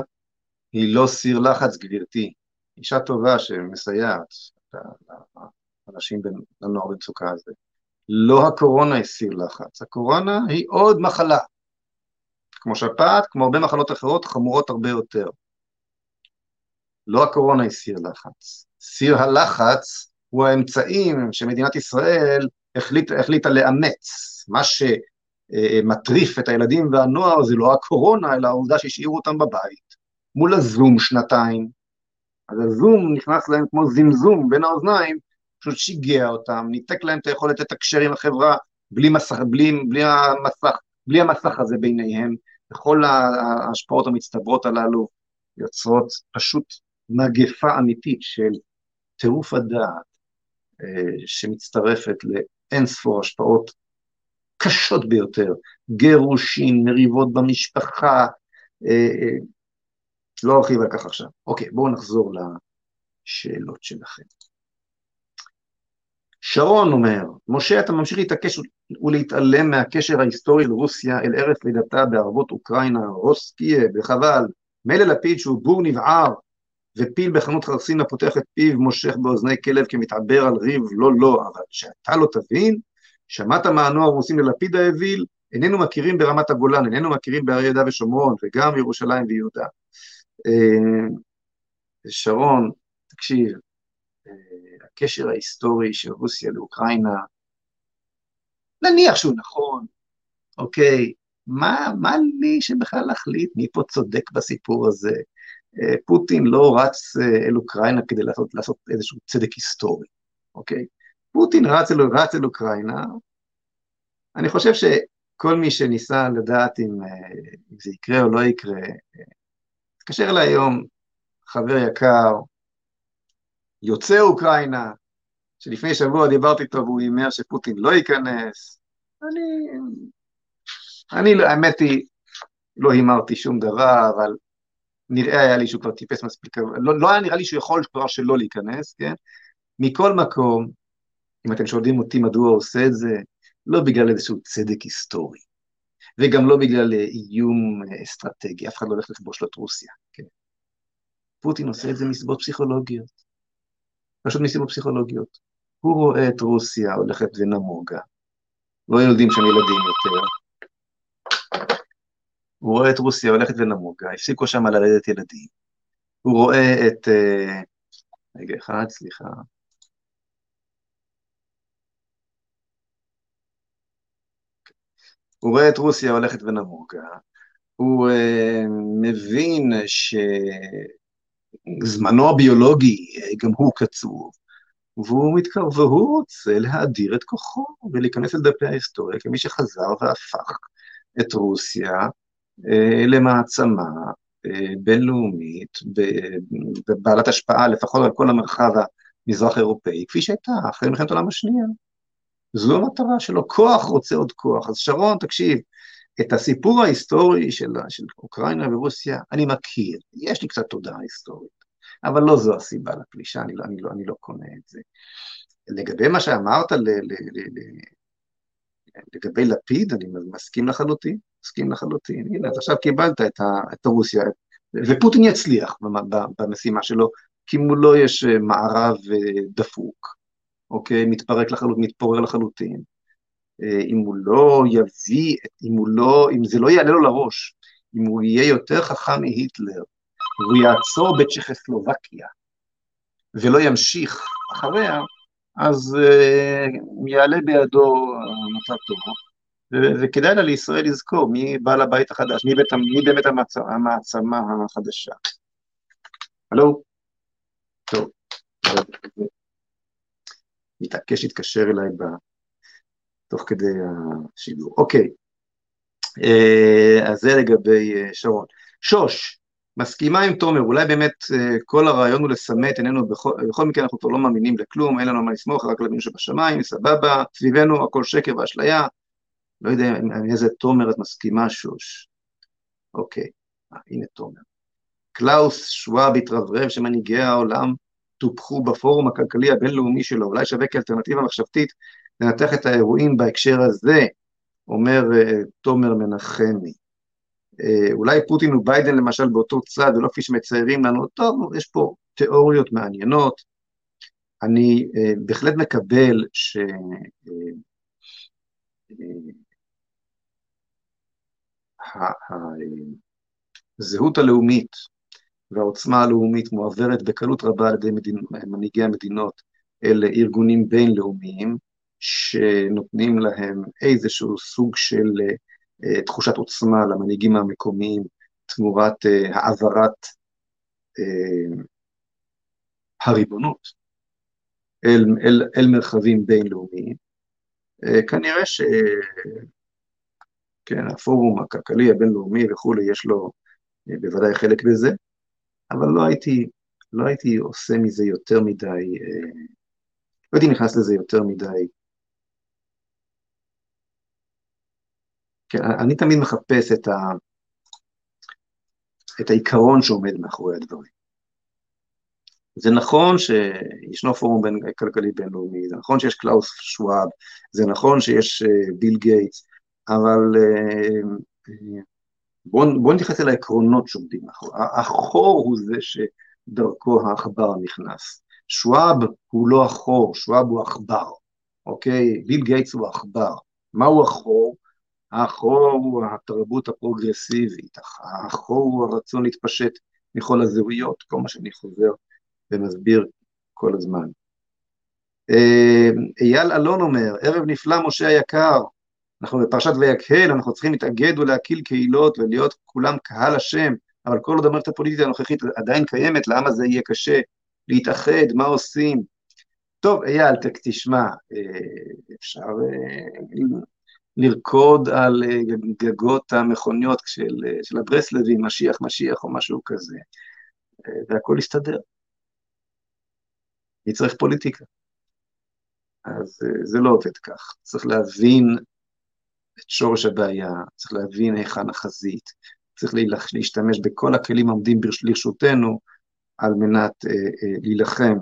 היא לא סיר לחץ, גברתי. אישה טובה שמסייעת לאנשים, לנוער במצוקה הזה. לא הקורונה היא סיר לחץ, הקורונה היא עוד מחלה. כמו שפעת, כמו הרבה מחלות אחרות, חמורות הרבה יותר. לא הקורונה היא סיר לחץ. סיר הלחץ הוא האמצעים שמדינת ישראל החליט, החליטה לאמץ. מה שמטריף את הילדים והנוער זה לא הקורונה, אלא העובדה שהשאירו אותם בבית, מול הזום שנתיים. אז הזום נכנס להם כמו זמזום בין האוזניים, פשוט שיגע אותם, ניתק להם את היכולת לתקשר עם החברה בלי, מסך, בלי, בלי, המסך, בלי המסך הזה ביניהם, וכל ההשפעות המצטברות הללו יוצרות פשוט מגפה אמיתית של טירוף הדעת אה, שמצטרפת לאין ספור השפעות קשות ביותר, גירושים, מריבות במשפחה, אה, אה, לא ארחיב על כך עכשיו. אוקיי, בואו נחזור לשאלות שלכם. שרון אומר, משה אתה ממשיך להתעקש ולהתעלם מהקשר ההיסטורי לרוסיה אל ארץ לידתה בערבות אוקראינה, רוסקיה, וחבל, מילא לפיד שהוא בור נבער ופיל בחנות חרסינה פותח את פיו מושך באוזני כלב כמתעבר על ריב, לא לא, אבל שאתה לא תבין, שמעת מה הנוער עושים ללפיד האוויל, איננו מכירים ברמת הגולן, איננו מכירים בהרי יהודה ושומרון, וגם ירושלים ויהודה. אה, שרון, תקשיב, אה, הקשר ההיסטורי של רוסיה לאוקראינה, נניח שהוא נכון, אוקיי, מה, מה לי שבכלל להחליט מי פה צודק בסיפור הזה? אה, פוטין לא רץ אל אוקראינה כדי לעשות, לעשות איזשהו צדק היסטורי, אוקיי? פוטין רץ אל, רץ אל אוקראינה, אני חושב שכל מי שניסה לדעת אם, אם זה יקרה או לא יקרה, התקשר אליי היום חבר יקר, יוצא אוקראינה, שלפני שבוע דיברתי איתו והוא הימר שפוטין לא ייכנס. אני, אני, האמת היא, לא הימרתי שום דבר, אבל נראה היה לי שהוא כבר טיפס מספיק, לא, לא היה נראה לי שהוא יכול כבר שלא להיכנס, כן? מכל מקום, אם אתם שואלים אותי מדוע הוא עושה את זה, לא בגלל איזשהו צדק היסטורי, וגם לא בגלל איום אסטרטגי, אף אחד לא הולך לכבוש לו את רוסיה, כן? פוטין עושה את זה מסיבות פסיכולוגיות, פשוט מסיבות פסיכולוגיות. הוא רואה את רוסיה הולכת ונמוגה, לא יודעים שם ילדים יותר. הוא רואה את רוסיה הולכת ונמוגה, הפסיקו שם ללדת ילדים. הוא רואה את... אה, רגע אחד, סליחה. הוא רואה את רוסיה הולכת ונמוגה, הוא uh, מבין ש... זמנו הביולוגי גם הוא קצוב, והוא מתקרב, והוא רוצה להאדיר את כוחו ולהיכנס אל דפי ההיסטוריה כמי שחזר והפך את רוסיה אה, למעצמה אה, בינלאומית, בעלת השפעה לפחות על כל המרחב המזרח אירופאי, כפי שהייתה אחרי מלחמת העולם השנייה. זו המטרה שלו, כוח רוצה עוד כוח. אז שרון, תקשיב, את הסיפור ההיסטורי של, של אוקראינה ורוסיה אני מכיר, יש לי קצת תודעה היסטורית, אבל לא זו הסיבה לפלישה, אני לא, אני לא, אני לא קונה את זה. לגבי מה שאמרת, ל, ל, ל, ל, לגבי לפיד, אני מסכים לחלוטין, מסכים לחלוטין. הנה, אז עכשיו קיבלת את, ה, את רוסיה, ופוטין יצליח במשימה שלו, כי מולו יש מערב דפוק, אוקיי? מתפרק לחלוטין, מתפורר לחלוטין. אה, אם הוא לא יביא, אם הוא לא, אם זה לא יעלה לו לראש, אם הוא יהיה יותר חכם מהיטלר, והוא יעצור בצ'כוסלובקיה, ולא ימשיך אחריה, אז uh, יעלה בידו מצב טוב. וכדאי לה לישראל לזכור מי בעל הבית החדש, מי, בית, מי באמת המצ... המעצמה החדשה. הלו? טוב. מתעקש להתקשר אליי ב... תוך כדי השידור. אוקיי, אה, אז זה לגבי אה, שרון. שוש, מסכימה עם תומר, אולי באמת אה, כל הרעיון הוא לסמא את עינינו, בכל, בכל מקרה אנחנו כבר לא מאמינים לכלום, אין לנו מה לסמוך, רק לאבינו שבשמיים, סבבה, סביבנו הכל שקר ואשליה. לא יודע עם איזה תומר את מסכימה, שוש. אוקיי, אה, הנה תומר. קלאוס שוואב התרברב שמנהיגי העולם טופחו בפורום הכלכלי הבינלאומי שלו, אולי שווה כאלטרנטיבה מחשבתית לנתח את האירועים בהקשר הזה, אומר uh, תומר מנחמי. Uh, אולי פוטין וביידן למשל באותו צד, ולא כפי שמציירים לנו, טוב, יש פה תיאוריות מעניינות. אני uh, בהחלט מקבל שהזהות הלאומית והעוצמה הלאומית מועברת בקלות רבה על ידי מדינ... מנהיגי המדינות אל ארגונים בינלאומיים, שנותנים להם איזשהו סוג של uh, תחושת עוצמה למנהיגים המקומיים תמורת uh, העברת uh, הריבונות אל, אל, אל מרחבים בינלאומיים. Uh, כנראה ש... כן, הכלכלי הבינלאומי וכולי, יש לו uh, בוודאי חלק בזה, אבל לא הייתי, לא הייתי עושה מזה יותר מדי, אה, לא הייתי נכנס לזה יותר מדי כן, אני תמיד מחפש את, ה, את העיקרון שעומד מאחורי הדברים. זה נכון שישנו פורום בין, כלכלי בינלאומי, זה נכון שיש קלאוס שוואב, זה נכון שיש אה, ביל גייטס, אבל אה, בואו בוא נתייחס אל העקרונות שעומדים מאחור. החור הוא זה שדרכו העכבר נכנס. שוואב הוא לא החור, שוואב הוא עכבר, אוקיי? ביל גייטס הוא עכבר. מהו החור? החור הוא התרבות הפרוגרסיבית, החור הוא הרצון להתפשט מכל הזהויות, כל מה שאני חוזר ומסביר כל הזמן. אה, אייל אלון אומר, ערב נפלא משה היקר, אנחנו בפרשת ויקהל, אנחנו צריכים להתאגד ולהקיל קהילות ולהיות כולם קהל השם, אבל כל עוד המערכת הפוליטית הנוכחית עדיין קיימת, לעם הזה יהיה קשה להתאחד, מה עושים? טוב, אייל, תשמע, אה, אפשר אה, לרקוד על גגות המכוניות של, של הברסלבים, משיח משיח או משהו כזה, והכל יסתדר. צריך פוליטיקה? אז אה, זה לא עובד כך. צריך להבין את שורש הבעיה, צריך להבין היכן החזית, צריך להשתמש בכל הכלים העומדים לרשותנו על מנת אה, אה, להילחם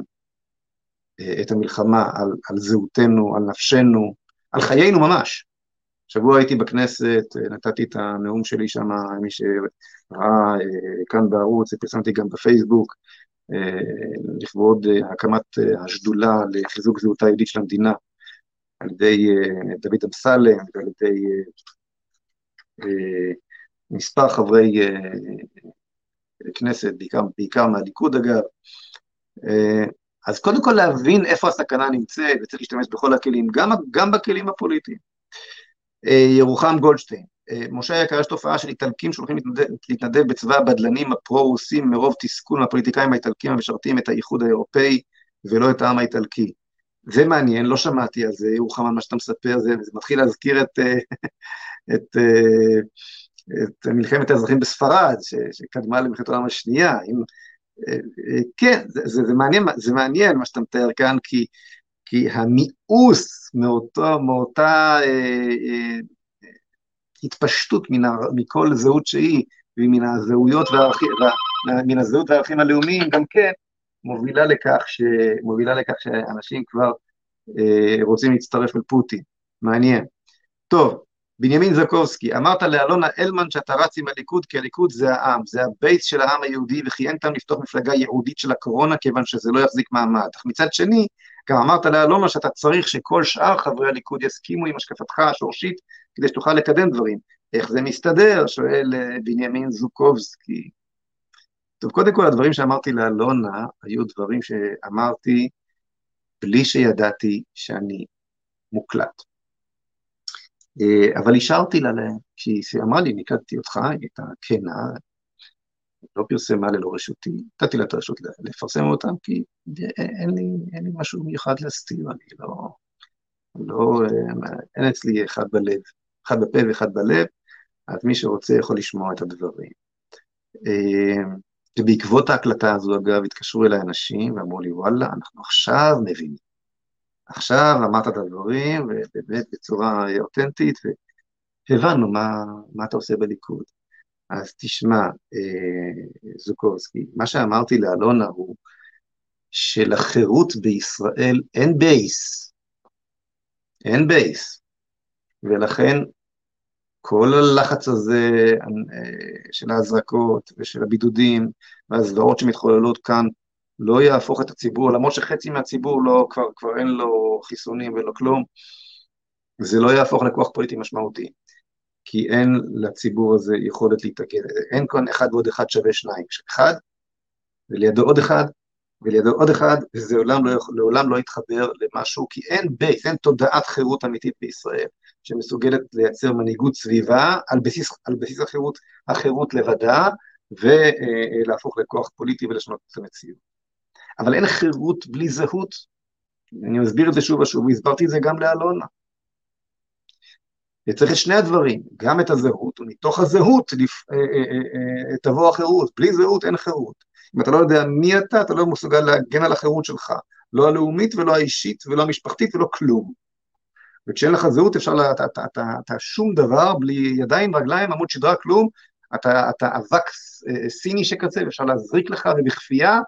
אה, את המלחמה על, על זהותנו, על נפשנו, על חיינו ממש. שבוע הייתי בכנסת, אה, נתתי את הנאום שלי שם, מי שראה אה, כאן בערוץ, פרסמתי גם בפייסבוק, לכבוד אה, הקמת אה, השדולה לחיזוק זהותה היהודית של המדינה על ידי אה, דוד אמסלם ועל ידי מספר חברי כנסת, בעיקר, בעיקר מהליכוד אגב. אז קודם כל להבין איפה הסכנה נמצאת, וצריך להשתמש בכל הכלים, גם, גם בכלים הפוליטיים. ירוחם גולדשטיין, משה היקר, יש תופעה של איטלקים שהולכים להתנדב, להתנדב בצבא הבדלנים הפרו-רוסים מרוב תסכול מהפוליטיקאים האיטלקים המשרתים את האיחוד האירופאי ולא את העם האיטלקי. זה מעניין, לא שמעתי על זה, על מה שאתה מספר, זה, זה מתחיל להזכיר את, אה, את, *laughs* את, אה, את מלחמת האזרחים בספרד, ש, שקדמה למלחמת העולם השנייה. אם, אה, כן, זה, זה, זה, מעניין, זה מעניין מה שאתה מתאר כאן, כי, כי המיאוס מאותו, מאותה התפשטות מן, מכל זהות שהיא, ומן הזהויות והערכים, מן הזהות והערכים הלאומיים גם כן, מובילה לכך, ש, מובילה לכך שאנשים כבר אה, רוצים להצטרף אל פוטין. מעניין. טוב, בנימין זקובסקי, אמרת לאלונה אלמן שאתה רץ עם הליכוד כי הליכוד זה העם, זה הבייס של העם היהודי וכי אין טעם לפתוח מפלגה ייעודית של הקורונה כיוון שזה לא יחזיק מעמד. אך מצד שני, גם אמרת לאלונה שאתה צריך שכל שאר חברי הליכוד יסכימו עם השקפתך השורשית כדי שתוכל לקדם דברים. איך זה מסתדר? שואל אה, בנימין זוקובסקי. טוב, קודם כל הדברים שאמרתי לאלונה היו דברים שאמרתי בלי שידעתי שאני מוקלט. אה, אבל אישרתי לה, כשהיא אמרה לי, ניקדתי אותך, היא הייתה כנה, לא פרסמה ללא רשותי, נתתי לה את הרשות לפרסם אותם, כי אין לי, אין לי משהו מיוחד להסתיר, אני לא, לא, אין אצלי אחד בלב, אחד בפה ואחד בלב, אז מי שרוצה יכול לשמוע את הדברים. ובעקבות ההקלטה הזו, אגב, התקשרו אליי אנשים ואמרו לי, וואלה, אנחנו עכשיו מבינים. עכשיו אמרת את הדברים, ובאמת בצורה אותנטית, והבנו מה, מה אתה עושה בליכוד. אז תשמע, אה, זוקובסקי, מה שאמרתי לאלונה הוא שלחירות בישראל אין בייס. אין בייס. ולכן כל הלחץ הזה אה, של ההזרקות ושל הבידודים והזוועות שמתחוללות כאן לא יהפוך את הציבור, למרות שחצי מהציבור לא, כבר, כבר אין לו חיסונים ולא כלום, זה לא יהפוך לכוח פוליטי משמעותי. כי אין לציבור הזה יכולת להתאגד. אין כאן אחד ועוד אחד שווה שניים. אחד, ולידו עוד אחד, ולידו עוד אחד, וזה לעולם לא, לעולם לא יתחבר למשהו, כי אין בייס, אין תודעת חירות אמיתית בישראל, שמסוגלת לייצר מנהיגות סביבה על בסיס, על בסיס החירות, החירות לבדה, ולהפוך לכוח פוליטי ולשנות את המציאות. אבל אין חירות בלי זהות. אני מסביר את זה שוב ושוב, והסברתי את זה גם לאלונה. צריך את שני הדברים, גם את הזהות, ומתוך הזהות אה, אה, אה, תבוא החירות, בלי זהות אין חירות. אם אתה לא יודע מי אתה, אתה לא מסוגל להגן על החירות שלך, לא הלאומית ולא האישית ולא המשפחתית ולא כלום. וכשאין לך זהות אפשר, לה, אתה, אתה, אתה, אתה שום דבר, בלי ידיים, רגליים, עמוד שדרה, כלום, אתה, אתה אבק סיני שכזה, ואפשר להזריק לך ובכפייה,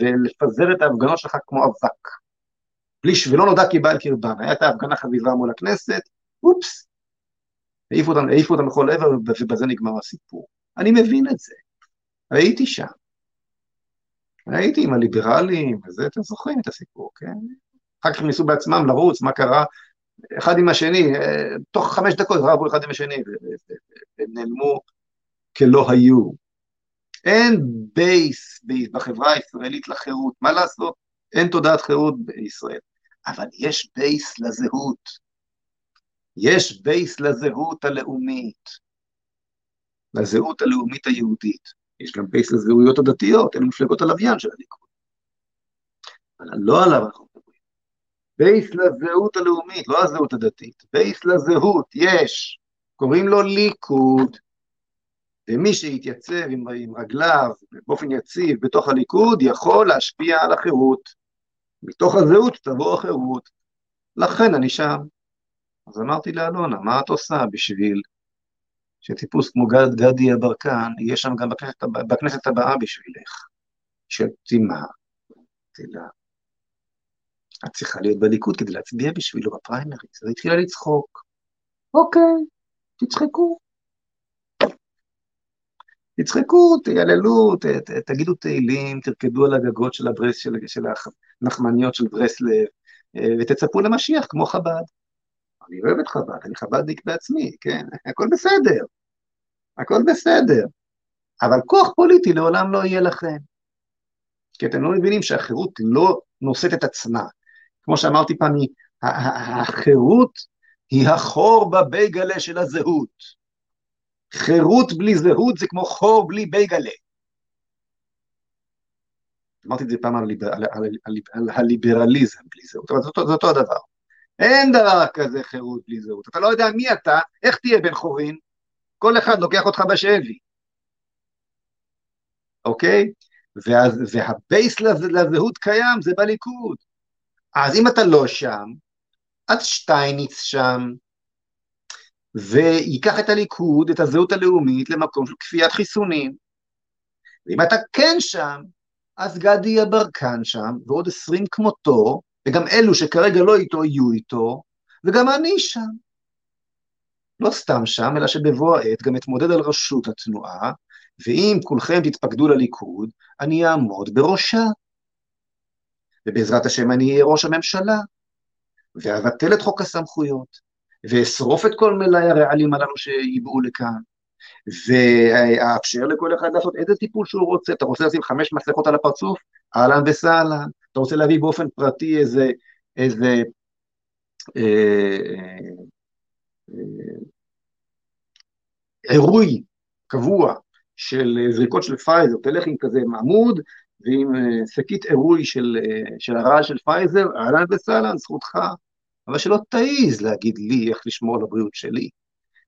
ולפזר את ההפגנות שלך כמו אבק. בלי ולא נודע כי בא אל קרבן. הייתה הפגנה חביבה מול הכנסת, אופס, העיפו אותם, העיפו אותם בכל עבר, ובזה נגמר הסיפור. אני מבין את זה. הייתי שם. הייתי עם הליברלים, וזה, אתם זוכרים את הסיפור, כן? אחר כך ניסו בעצמם לרוץ, מה קרה? אחד עם השני, אה, תוך חמש דקות רבו אחד עם השני, והם נעלמו כלא היו. אין בייס בחברה הישראלית לחירות, מה לעשות? אין תודעת חירות בישראל. אבל יש בייס לזהות. יש בייס לזהות הלאומית, לזהות הלאומית היהודית. יש גם בייס לזהויות הדתיות, אלה מפלגות הלוויין של הליכוד. אבל לא עליו אנחנו. בייס לזהות הלאומית, לא הזהות הדתית. בייס לזהות, יש. קוראים לו ליכוד. ומי שיתייצב עם, עם רגליו באופן יציב בתוך הליכוד יכול להשפיע על החירות. מתוך הזהות תבוא החירות. לכן אני שם. אז אמרתי לאלונה, מה את עושה בשביל שטיפוס כמו גד, גדי יברקן יהיה שם גם בכנסת, בכנסת הבאה בשבילך? שאלתי מה? אמרתי את צריכה להיות בליכוד כדי להצביע בשבילו בפריימריז. אז התחילה לצחוק. אוקיי, תצחקו. תצחקו, תייללו, ת, ת, תגידו תהילים, תרקדו על הגגות של הברס, של, של הנחמניות של ברסלב, אה, ותצפו למשיח כמו חב"ד. אני אוהב את חב"ד, אני חב"דניק בעצמי, כן? הכל בסדר, הכל בסדר. אבל כוח פוליטי לעולם לא יהיה לכם. כי אתם לא מבינים שהחירות לא נושאת את עצמה. כמו שאמרתי פעם, החירות היא החור בבייגלה של הזהות. חירות בלי זהות זה כמו חור בלי בייגלה. אמרתי את זה פעם על, על, על, על, על הליברליזם בלי זהות, אבל זה אותו, אותו הדבר. אין דבר כזה חירות בלי זהות. אתה לא יודע מי אתה, איך תהיה בן חורין, כל אחד לוקח אותך בשבי. אוקיי? וה, והבייס לזהות קיים, זה בליכוד. אז אם אתה לא שם, אז שטייניץ שם, וייקח את הליכוד, את הזהות הלאומית, למקום של כפיית חיסונים. ואם אתה כן שם, אז גדי יברקן שם, ועוד עשרים כמותו, וגם אלו שכרגע לא איתו יהיו איתו, וגם אני שם. לא סתם שם, אלא שבבוא העת גם אתמודד על ראשות התנועה, ואם כולכם תתפקדו לליכוד, אני אעמוד בראשה. ובעזרת השם אני אהיה ראש הממשלה, ואבטל את חוק הסמכויות, ואשרוף את כל מלאי הרעלים הללו שיבאו לכאן, ואאפשר לכל אחד לעשות איזה טיפול שהוא רוצה. אתה רוצה לשים חמש מסכות על הפרצוף? אהלן וסהלן. אתה רוצה להביא באופן פרטי איזה, איזה אה, אה, עירוי קבוע של זריקות של פייזר, תלך עם כזה עמוד ועם אה, שקית עירוי של, של הרעל של פייזר, אהלן וסהלן, זכותך. אבל שלא תעיז להגיד לי איך לשמור על הבריאות שלי,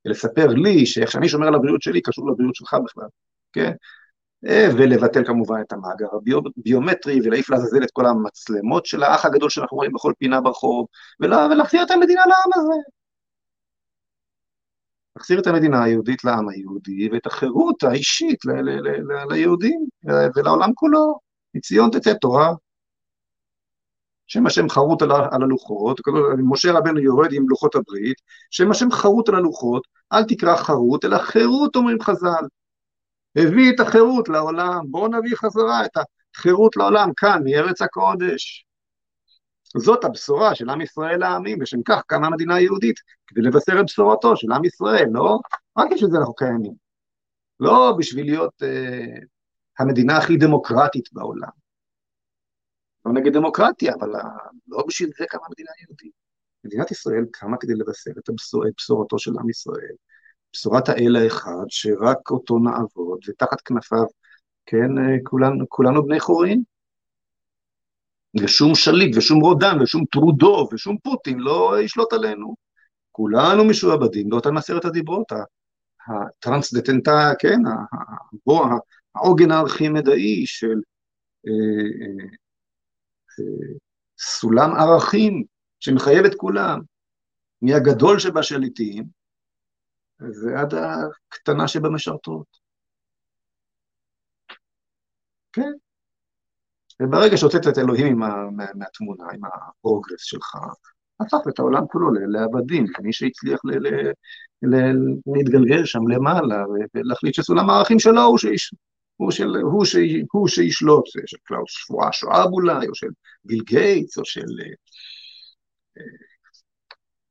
ולספר לי שאיך שאני שומר על הבריאות שלי קשור לבריאות שלך בכלל, כן? אה, ולבטל כמובן את המאגר הביומטרי, ולהעיף לעזאזל את כל המצלמות של האח הגדול שאנחנו רואים בכל פינה ברחוב, ולהחזיר את המדינה לעם הזה. להחזיר את המדינה היהודית לעם היהודי, ואת החירות האישית ליהודים ולעולם כולו. מציון תצא תורה. שם השם חרוט על, על הלוחות, משה רבנו יורד עם לוחות הברית, שם השם חרוט על הלוחות, אל תקרא חרוט, אלא חירות אומרים חז"ל. הביא את החירות לעולם, בואו נביא חזרה את החירות לעולם כאן, מארץ הקודש. זאת הבשורה של עם ישראל העמים, ושם כך קמה המדינה היהודית, כדי לבשר את בשורתו של עם ישראל, לא? רק בשביל זה אנחנו קיימים. לא בשביל להיות אה, המדינה הכי דמוקרטית בעולם. לא נגד דמוקרטיה, אבל לא בשביל זה קמה מדינה יהודית. מדינת ישראל קמה כדי לבשר את, הבשור, את בשורתו של עם ישראל, בשורת האל האחד, שרק אותו נעבוד, ותחת כנפיו, כן, כולנו, כולנו בני חורין. ושום שליט, ושום רודן, ושום טרודו, ושום פוטין לא ישלוט עלינו. כולנו משועבדים לאותם עשרת הדיברות, הטרנסדטנטה, כן, העוגן הארכי-מדעי של אה, אה, סולם ערכים שמחייב את כולם, מהגדול שבשליטים ועד הקטנה שבמשרתות. כן, וברגע שהוצאת את אלוהים מה, מה, מהתמונה, עם ה progress שלך, הפך את העולם כולו לעבדים, מי שהצליח ל, ל, ל, להתגלגל שם למעלה ולהחליט שסולם הערכים שלו הוא, שיש, הוא, של, הוא, ש, הוא שישלוט, של קלאוס שוואב אולי, או של ביל גייטס, או של אה, אה,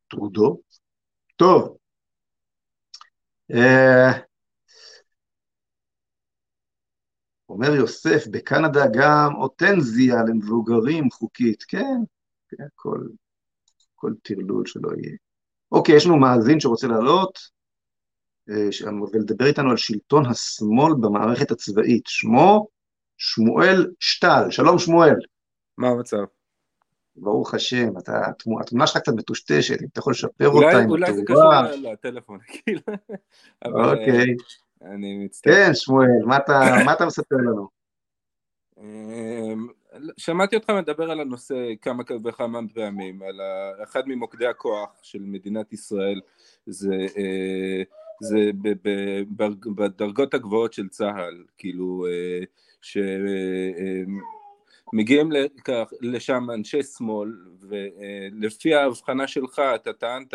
טרודו. טוב, אה, אומר יוסף, בקנדה גם אוטנזיה למבוגרים חוקית, כן, כן, כל, כל טרלול שלא יהיה. אוקיי, יש לנו מאזין שרוצה לעלות אה, ולדבר איתנו על שלטון השמאל במערכת הצבאית. שמו שמואל שטל. שלום שמואל. מה המצב? ברוך השם, אתה, התמונה שלך קצת מטושטשת, אם אתה יכול לשפר אותה עם אולי זה קשור לטלפון, *laughs* כאילו. אוקיי. אני מצטער. כן, שמואל, מה אתה, *laughs* מה אתה מספר לנו? אמ, שמעתי אותך מדבר על הנושא כמה וכמה פעמים, על אחד ממוקדי הכוח של מדינת ישראל, זה, אה, זה בדרגות הגבוהות של צה"ל, כאילו, אה, שמגיעים לשם אנשי שמאל, ולפי ההבחנה שלך אתה טענת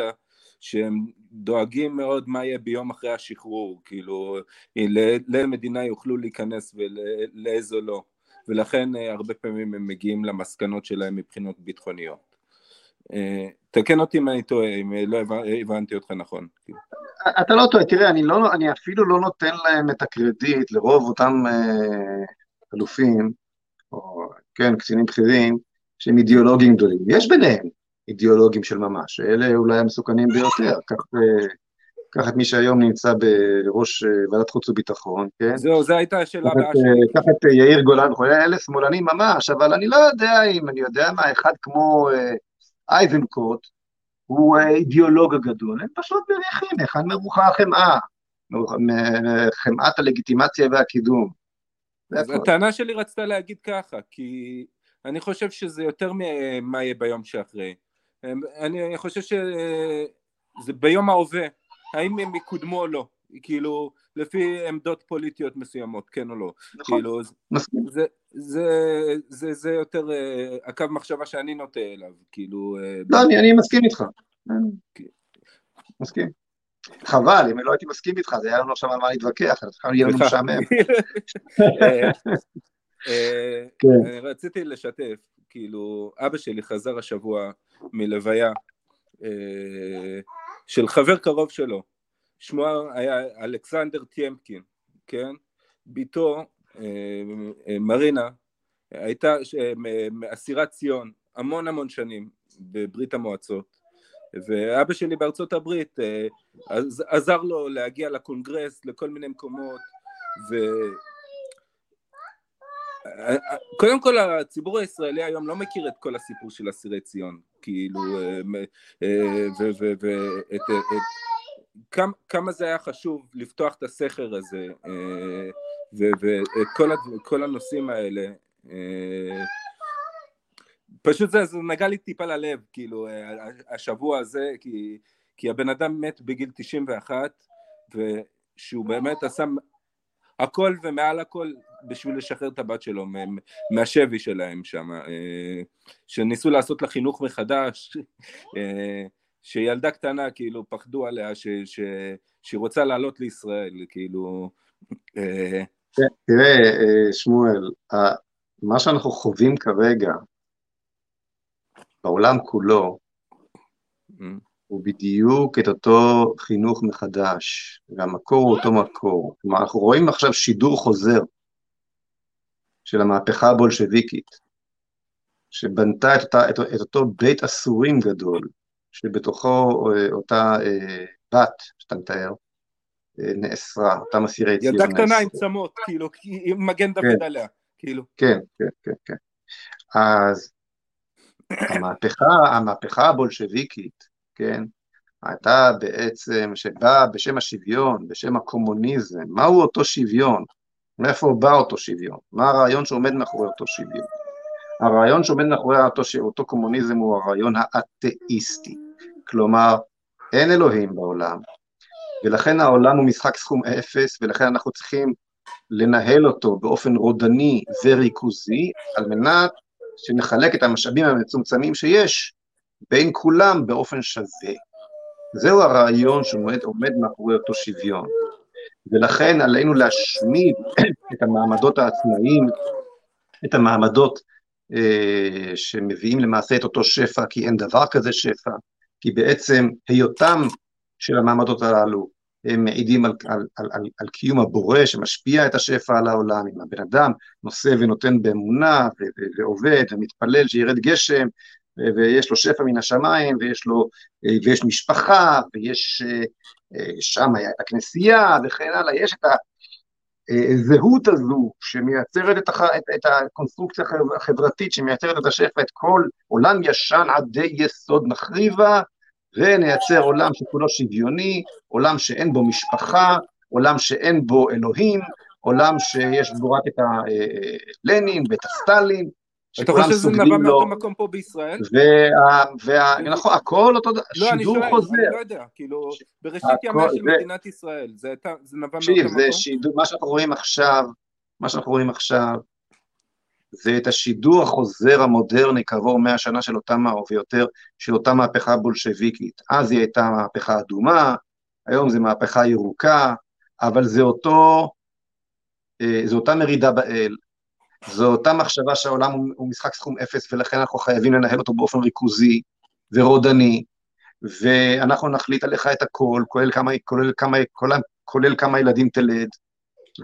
שהם דואגים מאוד מה יהיה ביום אחרי השחרור, כאילו לאיזה מדינה יוכלו להיכנס ולאיזו לא, ולכן אה, הרבה פעמים הם מגיעים למסקנות שלהם מבחינות ביטחוניות. אה, תקן אותי אם אני טועה, אם אה, לא הבנתי אותך נכון. אתה לא טועה, תראה, אני, לא, אני אפילו לא נותן להם את הקרדיט לרוב אותם אלופים, או כן, קצינים בכירים, שהם אידיאולוגים גדולים. יש ביניהם, אידיאולוגים של ממש, אלה אולי המסוכנים ביותר, *laughs* קח, קח את מי שהיום נמצא בראש אה, ועדת חוץ וביטחון, כן? זהו, זו הייתה השאלה הבאה שלי. קח את אה, יאיר גולן, אלה שמאלנים ממש, אבל אני לא יודע אם, אני יודע מה, אחד כמו אה, אייבנקוט, הוא אידיאולוג הגדול, הם פשוט מריחים היכן מרוחה החמאה, חמאת הלגיטימציה והקידום. אז הטענה שלי רצתה להגיד ככה, כי אני חושב שזה יותר ממה יהיה ביום שאחרי. אני חושב שזה ביום ההווה, האם הם יקודמו או לא, כאילו לפי עמדות פוליטיות מסוימות, כן או לא, נכון, כאילו מסכים. זה, זה, זה, זה יותר uh, הקו מחשבה שאני נוטה אליו, כאילו... Uh, לא, אני, אני מסכים איתך, מסכים. חבל, אם לא הייתי מסכים איתך, זה היה לנו עכשיו על מה להתווכח, אז יהיה לנו משעמם. *laughs* אה, כן. רציתי לשתף, כאילו, אבא שלי חזר השבוע מלוויה אה, של חבר קרוב שלו, שמו היה אלכסנדר טיימפקין, כן? בתו אה, מרינה הייתה מאסירת ציון המון המון שנים בברית המועצות. ואבא שלי בארצות הברית עזר לו להגיע לקונגרס לכל מיני מקומות ו... קודם כל הציבור הישראלי היום לא מכיר את כל הסיפור של אסירי ציון, כאילו, אה, אה, וכמה זה היה חשוב לפתוח את הסכר הזה, אה, ואת כל הנושאים האלה, פשוט זה, זה נגע לי טיפה ללב, כאילו, השבוע הזה, כי, כי הבן אדם מת בגיל 91, ושהוא באמת עשה הכל ומעל הכל בשביל לשחרר את הבת שלו מהשבי שלהם שם, אה, שניסו לעשות לה חינוך מחדש, אה, שילדה קטנה כאילו פחדו עליה ש, ש, שהיא רוצה לעלות לישראל, כאילו... אה, תראה, שמואל, מה שאנחנו חווים כרגע בעולם כולו. הוא בדיוק את אותו חינוך מחדש, והמקור הוא אותו מקור. כלומר, אנחנו רואים עכשיו שידור חוזר של המהפכה הבולשביקית, שבנתה את, אותה, את, את אותו בית אסורים גדול, שבתוכו אה, אותה אה, בת, שאתה מתאר, אה, נאסרה, אותה מסירי ציון ילדה קטנה עם צמות, כאילו, עם מגן דוד כן. עליה, כאילו. כן, כן, כן, כן. אז המהפכה, המהפכה הבולשביקית, כן, הייתה בעצם, שבאה בשם השוויון, בשם הקומוניזם, מהו אותו שוויון? מאיפה בא אותו שוויון? מה הרעיון שעומד מאחורי אותו שוויון? הרעיון שעומד מאחורי אותו, אותו קומוניזם הוא הרעיון האתאיסטי, כלומר, אין אלוהים בעולם, ולכן העולם הוא משחק סכום אפס, ולכן אנחנו צריכים לנהל אותו באופן רודני וריכוזי, על מנת שנחלק את המשאבים המצומצמים שיש בין כולם באופן שווה. זהו הרעיון שעומד מאחורי אותו שוויון. ולכן עלינו להשמיד את המעמדות העצמאיים, את המעמדות אה, שמביאים למעשה את אותו שפע, כי אין דבר כזה שפע, כי בעצם היותם של המעמדות הללו הם מעידים על, על, על, על, על קיום הבורא שמשפיע את השפע על העולם, אם הבן אדם נושא ונותן באמונה ו, ו, ועובד ומתפלל שירד גשם ויש לו שפע מן השמיים ויש לו, ויש משפחה ויש שם היה את הכנסייה וכן הלאה, יש את הזהות הזו שמייצרת את, הח, את, את הקונסטרוקציה החברתית שמייצרת את השפע, את כל עולם ישן עדי יסוד נחריבה ונייצר עולם שכולו שוויוני, עולם שאין בו משפחה, עולם שאין בו אלוהים, עולם שיש בו רק את הלנין ואת הסטלין, אתה חושב שזה נבע מאותו מקום פה בישראל? נכון, הכל אותו דבר, שידור חוזר. אני לא יודע, כאילו, בראשית ימיה של מדינת ישראל, זה נבע מאותו מקום? תקשיב, מה שאנחנו רואים עכשיו, מה שאנחנו רואים עכשיו, זה את השידור החוזר המודרני כעבור מאה שנה של אותה, או ויותר, של אותה מהפכה בולשביקית. אז היא הייתה מהפכה אדומה, היום זה מהפכה ירוקה, אבל זה אותו, אה, זו אותה מרידה באל, זו אותה מחשבה שהעולם הוא, משחק סכום אפס, ולכן אנחנו חייבים לנהל אותו באופן ריכוזי ורודני, ואנחנו נחליט עליך את הכל, כולל כמה, כולל כמה, כולל, כולל כמה ילדים תלד,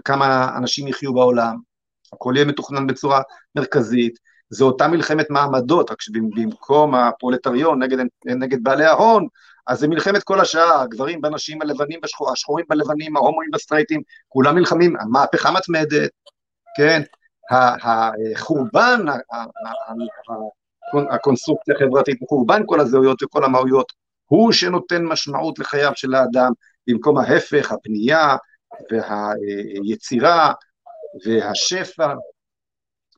כמה אנשים יחיו בעולם, הכל יהיה מתוכנן בצורה מרכזית, זו אותה מלחמת מעמדות, רק שבמקום הפרולטריון נגד, נגד בעלי ההון, אז זה מלחמת כל השעה, הגברים בנשים, הלבנים בשחור, השחורים בלבנים, ההומואים בסטרייטים, כולם נלחמים, המהפכה מתמדת, כן? החורבן, הקונסטרוקציה החברתית, חורבן כל הזהויות וכל המהויות, הוא שנותן משמעות לחייו של האדם, במקום ההפך, הבנייה והיצירה והשפע,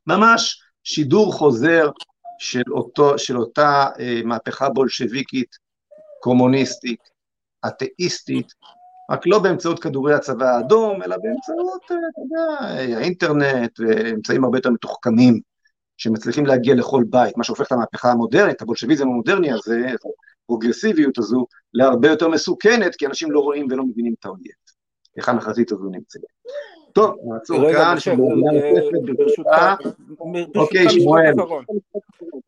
ממש שידור חוזר של, אותו, של אותה אה, מהפכה בולשביקית, קומוניסטית, אתאיסטית, רק לא באמצעות כדורי הצבא האדום, אלא באמצעות, אה, אתה יודע, האינטרנט ואמצעים הרבה יותר מתוחכמים, שמצליחים להגיע לכל בית, מה שהופך את המהפכה המודרנית, הבולשביזם המודרני הזה, הפרוגרסיביות הזו, להרבה יותר מסוכנת, כי אנשים לא רואים ולא מבינים את האויב. היכן החזית הזו נמצאת. טוב, נעצור כאן, מילה נוספת ברשותך. אוקיי, שמואל.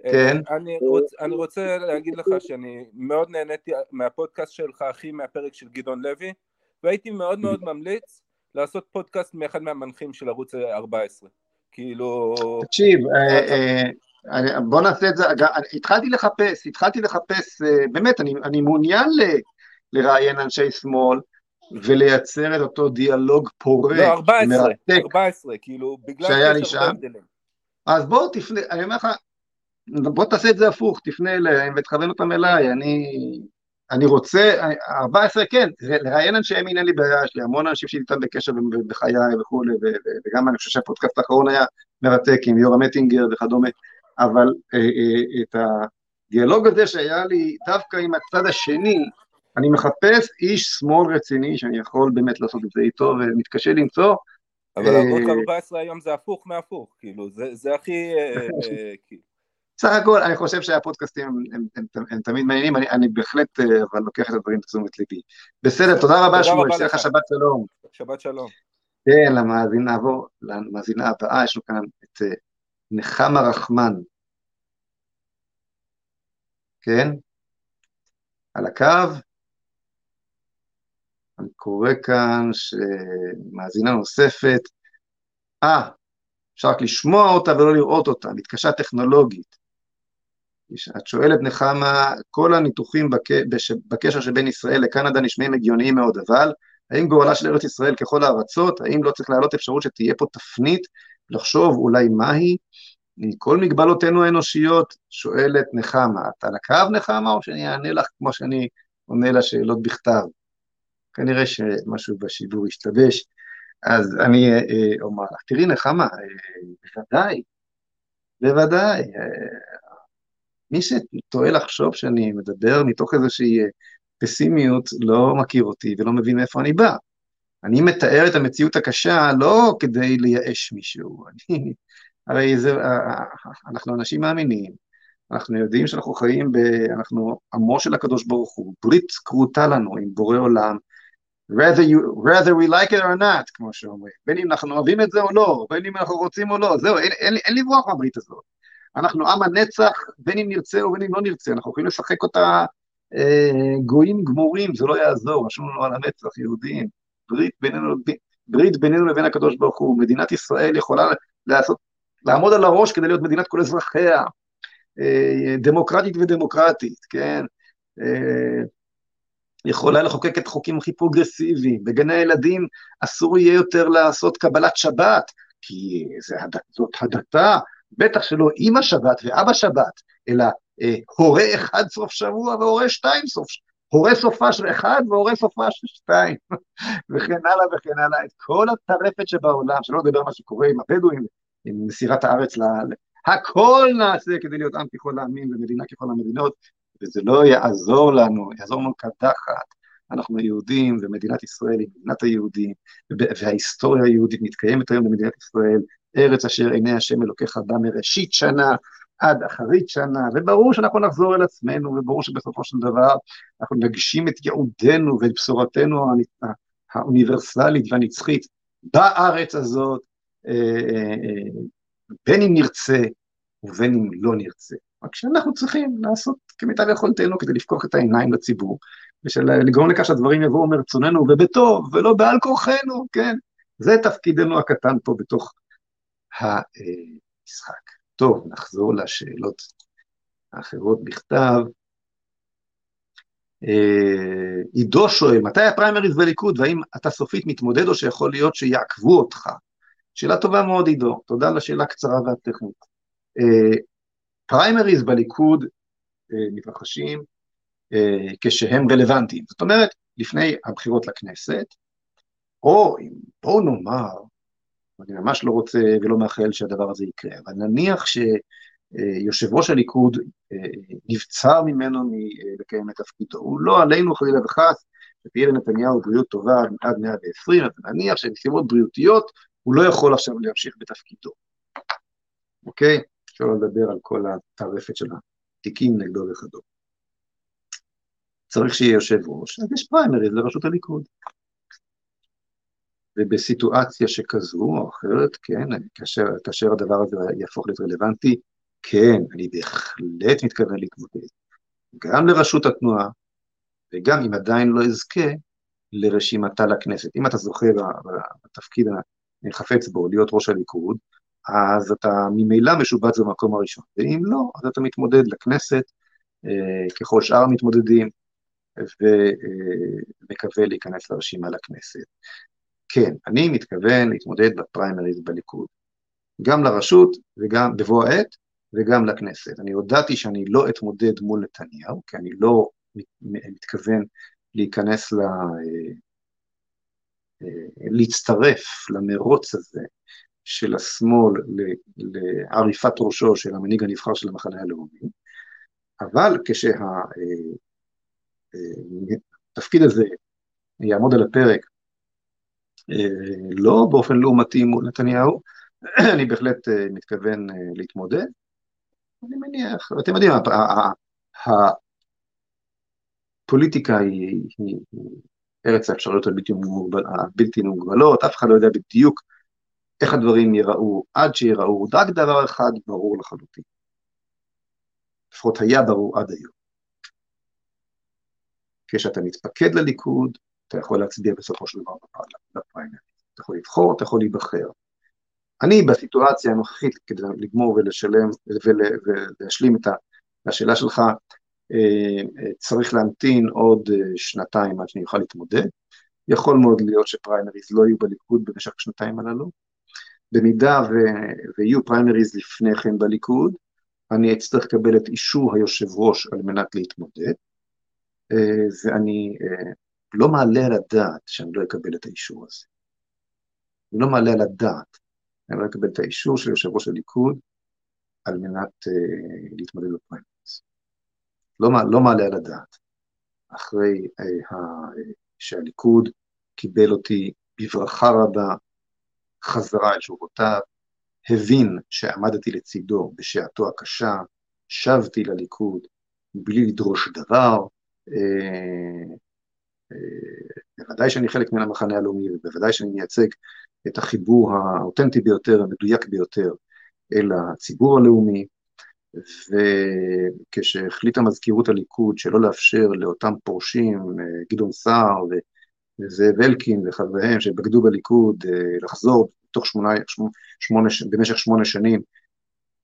כן. אני רוצה להגיד לך שאני מאוד נהניתי מהפודקאסט שלך, אחי, מהפרק של גדעון לוי, והייתי מאוד מאוד ממליץ לעשות פודקאסט מאחד מהמנחים של ערוץ 14. כאילו... תקשיב, אה, אה, בוא נעשה את זה, התחלתי לחפש, התחלתי לחפש, אה, באמת, אני מעוניין לראיין אנשי שמאל, ולייצר את אותו דיאלוג פורה, לא, 14, מרתק, 14, כאילו, בגלל שהיה לי שם. אז בוא תפנה, אני אומר לך, בוא תעשה את זה הפוך, תפנה אליהם ותכוון אותם אליי, אני, אני רוצה, 14 כן, לראיין אנשי ימין אין לי בעיה, יש לי המון אנשים שהייתי איתם בקשר בחיי וכולי, וגם אני חושב שהפודקאסט האחרון היה מרתק עם יורם אטינגר וכדומה, אבל אה, אה, את הדיאלוג הזה שהיה לי דווקא עם הצד השני, אני מחפש איש שמאל רציני שאני יכול באמת לעשות את זה איתו, ומתקשה למצוא. אבל ערוץ 14 היום זה הפוך מהפוך, כאילו, זה, זה הכי... *laughs* אה, אה. סך הכל, אני חושב שהפודקאסטים הם, הם, הם, הם, הם תמיד מעניינים, אני, אני בהחלט, אה, אבל לוקח את הדברים לתשומת ליבי. בסדר, תודה רבה שמואל, שיהיה לך שבת שלום. שבת שלום. כן, למאזין, נעבור למאזינה הבאה, יש לו כאן את נחמה רחמן. כן? על הקו. אני קורא כאן שמאזינה נוספת, אה, אפשר רק לשמוע אותה ולא לראות אותה, מתקשה טכנולוגית. את שואלת נחמה, כל הניתוחים בק... בקשר שבין ישראל לקנדה נשמעים הגיוניים מאוד, אבל האם גורלה של ארץ ישראל ככל הארצות, האם לא צריך להעלות אפשרות שתהיה פה תפנית, לחשוב אולי מהי? מכל מגבלותינו האנושיות, שואלת נחמה, את על הקו נחמה, או שאני אענה לך כמו שאני עונה לשאלות בכתב? כנראה שמשהו בשידור השתבש, אז אני אה, אה, אומר לך, תראי נחמה, אה, בוודאי, בוודאי, מי שטועה לחשוב שאני מדבר מתוך איזושהי פסימיות, לא מכיר אותי ולא מבין מאיפה אני בא. אני מתאר את המציאות הקשה לא כדי לייאש מישהו, *laughs* אני, הרי זה, אנחנו אנשים מאמינים, אנחנו יודעים שאנחנו חיים ב... אנחנו עמו של הקדוש ברוך הוא, ברית כרותה לנו עם בורא עולם, rather, you, rather we like it or not, כמו שאומרים, בין אם אנחנו אוהבים את זה או לא, בין אם אנחנו רוצים או לא, זהו, אין, אין, אין לברוח מהברית הזאת. אנחנו עם הנצח, בין אם נרצה ובין אם לא נרצה, אנחנו יכולים לשחק אותה אה, גויים גמורים, זה לא יעזור, רשום לנו על המצח, יהודים, ברית בינינו, ברית בינינו לבין הקדוש ברוך הוא, מדינת ישראל יכולה לעשות, לעמוד על הראש כדי להיות מדינת כל אזרחיה, אה, דמוקרטית ודמוקרטית, כן? אה, יכולה לחוקק את החוקים הכי פרוגרסיביים, בגני הילדים אסור יהיה יותר לעשות קבלת שבת, כי זה, זאת הדתה, בטח שלא אימא שבת ואבא שבת, אלא אה, הורה אחד סוף שבוע והורה שתיים סוף שבוע. הורה סופה של אחד והורה סופה של שתיים, *laughs* וכן הלאה וכן הלאה, את כל הטרפת שבעולם, שלא לדבר מה שקורה עם הבדואים, עם מסירת הארץ, ל... הכל נעשה כדי להיות עם ככל העמים ומדינה ככל המדינות, וזה לא יעזור לנו, יעזור לנו קדחת. אנחנו יהודים, ומדינת ישראל היא מדינת היהודים, וההיסטוריה היהודית מתקיימת היום במדינת ישראל, ארץ אשר עיני השם אלוקיך בא מראשית שנה עד אחרית שנה, וברור שאנחנו נחזור אל עצמנו, וברור שבסופו של דבר אנחנו נגשים את ייעודנו ואת בשורתנו האוניברסלית והנצחית בארץ הזאת, אה, אה, אה, בין אם נרצה ובין אם לא נרצה. רק שאנחנו צריכים לעשות כמיטב יכולתנו כדי לפקוח את העיניים לציבור, ולגרום לכך שהדברים יבואו מרצוננו ובטוב, ולא בעל כורחנו, כן? זה תפקידנו הקטן פה בתוך המשחק. טוב, נחזור לשאלות האחרות בכתב. אה, עידו שואל, מתי הפריימריז בליכוד, והאם אתה סופית מתמודד או שיכול להיות שיעקבו אותך? שאלה טובה מאוד, עידו, תודה על השאלה הקצרה והטכנית. אה, פריימריז בליכוד אה, מתרחשים כשהם רלוונטיים, זאת אומרת, לפני הבחירות לכנסת, או אם בואו נאמר, אני ממש לא רוצה ולא מאחל שהדבר הזה יקרה, אבל נניח שיושב ראש הליכוד אה, נבצר ממנו מלקיים את תפקידו, הוא לא עלינו חלילה וחס, שתהיה לנתניהו בריאות טובה עד 120, אבל נניח שבנסיבות בריאותיות הוא לא יכול עכשיו להמשיך בתפקידו, אוקיי? אפשר לדבר על כל הטרפת של התיקים נגדו וכדומה. צריך שיהיה יושב ראש, אז יש פריימריז לראשות הליכוד. ובסיטואציה שכזו או אחרת, כן, כאשר, כאשר הדבר הזה יהפוך להיות רלוונטי, כן, אני בהחלט מתכוון להתמודד, גם לראשות התנועה, וגם אם עדיין לא אזכה, לרשימתה לכנסת. אם אתה זוכר בתפקיד החפץ בו, להיות ראש הליכוד, אז אתה ממילא משובץ במקום הראשון, ואם לא, אז אתה מתמודד לכנסת, אה, ככל שאר המתמודדים, ומקווה להיכנס לרשימה לכנסת. כן, אני מתכוון להתמודד בפריימריז בליכוד, גם לרשות וגם בבוא העת וגם לכנסת. אני הודעתי שאני לא אתמודד מול נתניהו, כי אני לא מתכוון להיכנס ל... אה, אה, להצטרף למרוץ הזה של השמאל לעריפת ראשו של המנהיג הנבחר של המחנה הלאומי, אבל כשהתפקיד אה, הזה יעמוד על הפרק לא באופן לעומתי מול נתניהו, *clears throat* אני בהחלט אה, מתכוון אה, להתמודד. אני מניח, אתם יודעים, הפוליטיקה היא, ארץ האפשרויות הבלתי, מוגבל, הבלתי מוגבלות, אף אחד לא יודע בדיוק איך הדברים ייראו עד שייראו, רק דבר אחד ברור לחלוטין. לפחות היה ברור עד היום. כשאתה מתפקד לליכוד, אתה יכול להצביע בסופו של דבר בפריימריז. אתה יכול לבחור, אתה יכול להיבחר. אני בסיטואציה הנוכחית, כדי לגמור ולשלם ולהשלים את השאלה שלך, אה, אה, צריך להמתין עוד אה, שנתיים עד שאני אוכל להתמודד. יכול מאוד להיות שפריימריז לא יהיו בליכוד במשך השנתיים הללו. במידה ו... ויהיו פריימריז לפני כן בליכוד, אני אצטרך לקבל את אישור היושב ראש על מנת להתמודד, ואני לא מעלה על הדעת שאני לא אקבל את האישור הזה. אני לא מעלה על הדעת, אני לא אקבל את האישור של יושב ראש הליכוד על מנת uh, להתמודד בפריימריז. לא, לא מעלה על הדעת. אחרי uh, ה, uh, שהליכוד קיבל אותי בברכה רבה חזרה אל שורותיו, הבין שעמדתי לצידו בשעתו הקשה, שבתי לליכוד בלי לדרוש דבר, אה, אה, בוודאי שאני חלק מן המחנה הלאומי, ובוודאי שאני מייצג את החיבור האותנטי ביותר, המדויק ביותר, אל הציבור הלאומי, וכשהחליטה מזכירות הליכוד שלא לאפשר לאותם פורשים, אה, גדעון סער וזאב אלקין וחבריהם שבגדו בליכוד לחזור תוך שמונה, שמונה, במשך שמונה שנים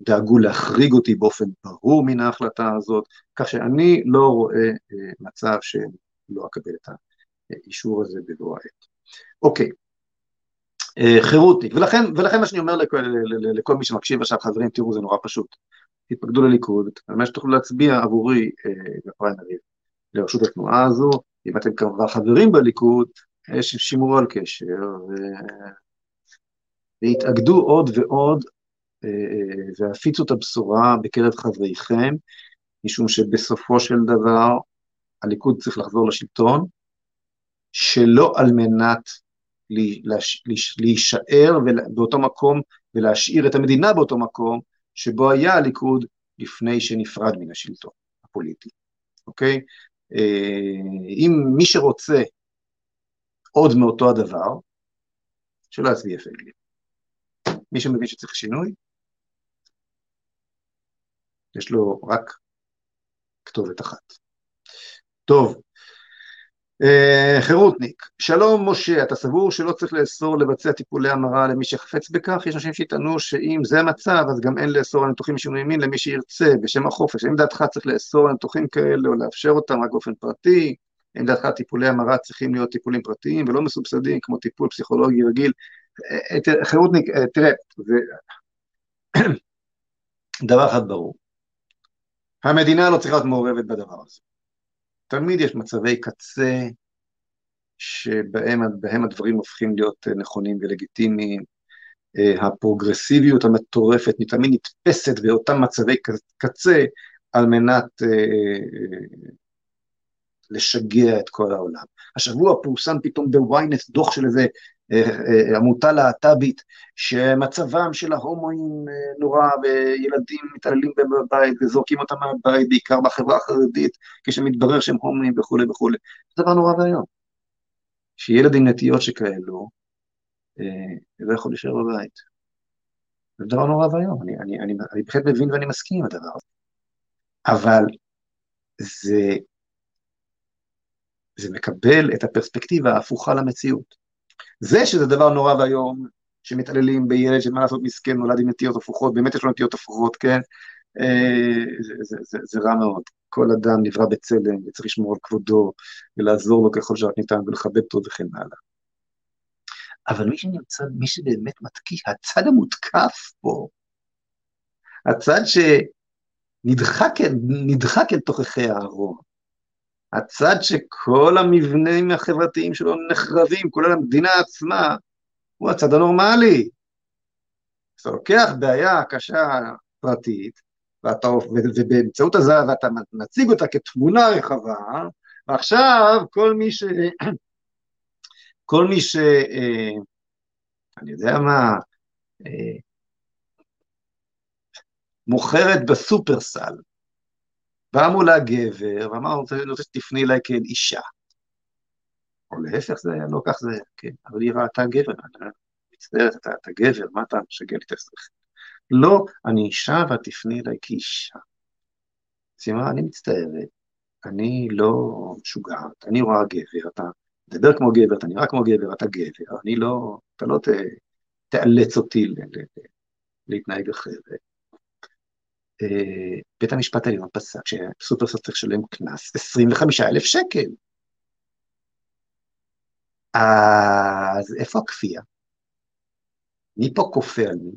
דאגו להחריג אותי באופן ברור מן ההחלטה הזאת, כך שאני לא רואה אה, מצב שלא אקבל את האישור הזה בבוא העת. אוקיי, אה, חירותניק, ולכן, ולכן מה שאני אומר לכל, לכל מי שמקשיב עכשיו, חברים, תראו, זה נורא פשוט. תתפקדו לליכוד, על מנת שתוכלו להצביע עבורי אה, בפריימריז לרשות התנועה הזו, אם אתם כבר חברים בליכוד, שימורו על קשר, והתאגדו עוד ועוד אה, אה, והפיצו את הבשורה בקרב חבריכם, משום שבסופו של דבר הליכוד צריך לחזור לשלטון, שלא על מנת להישאר באותו מקום ולהשאיר את המדינה באותו מקום שבו היה הליכוד לפני שנפרד מן השלטון הפוליטי, אוקיי? אה, אם מי שרוצה עוד מאותו הדבר, שלא יצביע פייגלין. מי שמבין שצריך שינוי, יש לו רק כתובת אחת. טוב, אה, חירותניק, שלום משה, אתה סבור שלא צריך לאסור לבצע טיפולי המרה למי שחפץ בכך? יש אנשים שיטענו שאם זה המצב, אז גם אין לאסור על ניתוחים משינוי מין למי שירצה, בשם החופש. האם דעתך צריך לאסור על ניתוחים כאלה או לאפשר אותם רק באופן פרטי? האם דעתך טיפולי המרה צריכים להיות טיפולים פרטיים ולא מסובסדים כמו טיפול פסיכולוגי רגיל? אה, אה, חירותניק, תראה. *coughs* דבר אחד ברור, המדינה לא צריכה להיות מעורבת בדבר הזה. תמיד יש מצבי קצה שבהם הדברים הופכים להיות אה, נכונים ולגיטימיים. אה, הפרוגרסיביות המטורפת תמיד נתפסת באותם מצבי קצה על מנת אה, לשגע את כל העולם. השבוע פורסם פתאום בוויינט דוח של איזה עמותה להט"בית, שמצבם של ההומואים אה, נורא, וילדים מתעללים בהם בבית וזורקים אותם מהבית, בעיקר בחברה החרדית, כשמתברר שהם הומואים וכולי וכולי. זה דבר נורא ואיום. שילד עם נטיות שכאלו, לא יכול להישאר בבית. זה דבר נורא ואיום, אני, אני, אני, אני בהחלט מבין ואני מסכים עם הדבר הזה. אבל זה, זה מקבל את הפרספקטיבה ההפוכה למציאות. זה שזה דבר נורא ואיום, שמתעללים בילד שמה לעשות מסכן, נולד עם נטיות הפוכות, באמת יש לו נטיות הפוכות, כן? אה, זה, זה, זה, זה רע מאוד. כל אדם נברא בצלם, וצריך לשמור על כבודו, ולעזור לו ככל שרק ניתן, ולכבד אותו וכן הלאה. אבל מי שנמצא, מי שבאמת מתקיף, הצד המותקף פה, הצד שנדחק אל תוככי הארון, הצד שכל המבנים החברתיים שלו נחרבים, כולל המדינה עצמה, הוא הצד הנורמלי. אתה לוקח בעיה קשה פרטית, ואתה, ובאמצעות הזה ואתה מציג אותה כתמונה רחבה, ועכשיו כל מי ש... *clears throat* כל מי ש... אה, אני יודע מה, אה, מוכרת בסופרסל, בא מולה גבר, ואמר, אני רוצה שתפני אליי כאל אישה. או להפך זה היה, לא כך זה היה, כן, אבל היא ראתה גבר, אני מצטערת, אתה, אתה גבר, מה אתה משגע לי את השכל? לא, אני אישה ואת תפני אליי כאישה. אז אמרה, אני מצטערת, אני לא משוגעת, אני רואה גבר, אתה מדבר כמו גבר, אתה נראה כמו גבר, אתה גבר, אני לא, אתה לא ת, תאלץ אותי להתנהג אחרת. בית המשפט העליון פסק שסופרסל צריך לשלם קנס 25 אלף שקל. אז איפה הכפייה? מי פה כופה על מי?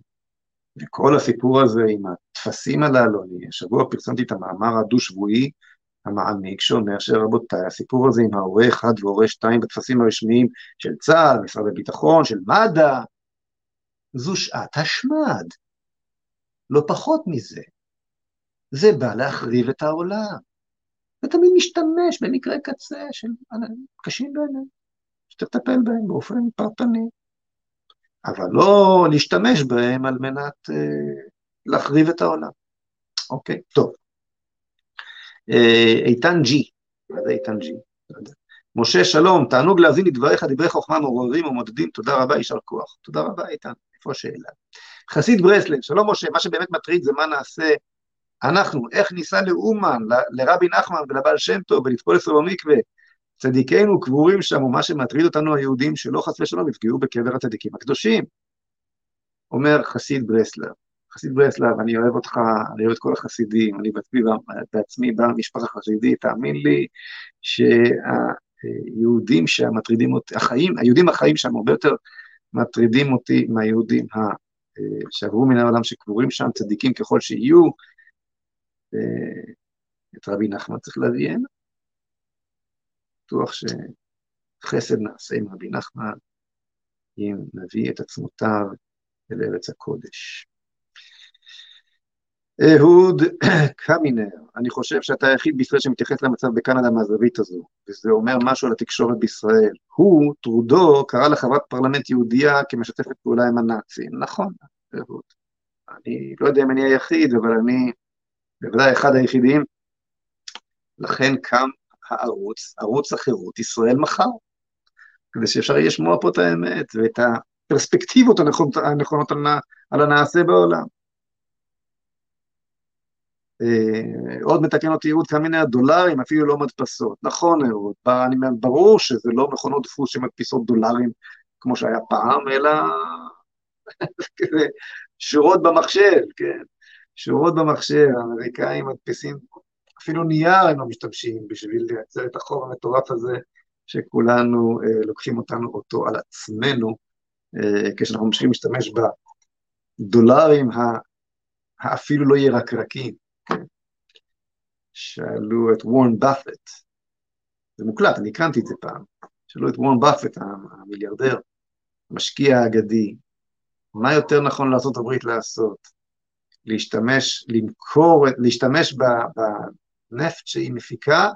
וכל הסיפור הזה עם הטפסים הללו, אני השבוע פרסמתי את המאמר הדו-שבועי המעמיק שאומר שרבותיי, הסיפור הזה עם ההורה 1 והורה 2 בטפסים הרשמיים של צה"ל, משרד הביטחון, של מד"א, זו שעת השמד, לא פחות מזה. זה בא להחריב את העולם. ותמיד משתמש במקרה קצה של קשים באמת. שצריך לטפל בהם באופן פרטני, אבל לא להשתמש בהם על מנת אה, להחריב את העולם. אוקיי, טוב. אה, איתן ג'י, מה זה איתן ג'י? לא משה, שלום, תענוג להאזין לדבריך, דברי חוכמה מעוררים ומודדים, תודה רבה, יישר כוח. תודה רבה, איתן, איפה השאלה? חסיד ברסלב, שלום משה, מה שבאמת מטריד זה מה נעשה אנחנו, איך ניסע לאומן, לרבי נחמן ולבעל שם טוב ולטפול אצלו במקווה, צדיקינו קבורים שם, ומה שמטריד אותנו היהודים, שלא חס ושלום יפגעו בקבר הצדיקים הקדושים. אומר חסיד ברסלב, חסיד ברסלב, אני אוהב אותך, אני אוהב את כל החסידים, אני בעצמי, בעצמי בא ממשפחה חסידית, תאמין לי שהיהודים שמטרידים אותי, החיים, היהודים החיים שם הרבה יותר מטרידים אותי מהיהודים שעברו מן העולם שקבורים שם, צדיקים ככל שיהיו, את רבי נחמן צריך להביא הנה. בטוח שחסד נעשה עם רבי נחמן, אם נביא את עצמותיו אל ארץ הקודש. אהוד קמינר, אני חושב שאתה היחיד בישראל שמתייחס למצב בקנדה מהזווית הזו, וזה אומר משהו על התקשורת בישראל. הוא, טרודו, קרא לחברת פרלמנט יהודייה כמשתפת פעולה עם הנאצים. נכון, אהוד. אני לא יודע אם אני היחיד, אבל אני בוודאי אחד היחידים. לכן קם הערוץ, ערוץ החירות ישראל מחר, כדי שאפשר יהיה לשמוע פה את האמת ואת הפרספקטיבות הנכונות, הנכונות על, על הנעשה בעולם. אה, עוד מתקן אותי אהוד מיני הדולרים, אפילו לא מדפסות. נכון אהוד, ברור שזה לא מכונות דפוס שמדפיסות דולרים כמו שהיה פעם, אלא *laughs* שורות במחשב, כן, שורות במחשב, האמריקאים מדפיסים אפילו נייר הם לא משתמשים בשביל לייצר את החור המטורף הזה, שכולנו אה, לוקחים אותנו אותו על עצמנו, אה, כשאנחנו ממשיכים להשתמש בדולרים האפילו לא ירקרקים. כן? שאלו את וורן באפט, זה מוקלט, אני הקרנתי את זה פעם, שאלו את וורן באפט, המיליארדר, המשקיע האגדי, מה יותר נכון לארה"ב לעשות? להשתמש, למכור, להשתמש ב, ב, נפט שהיא מפיקה,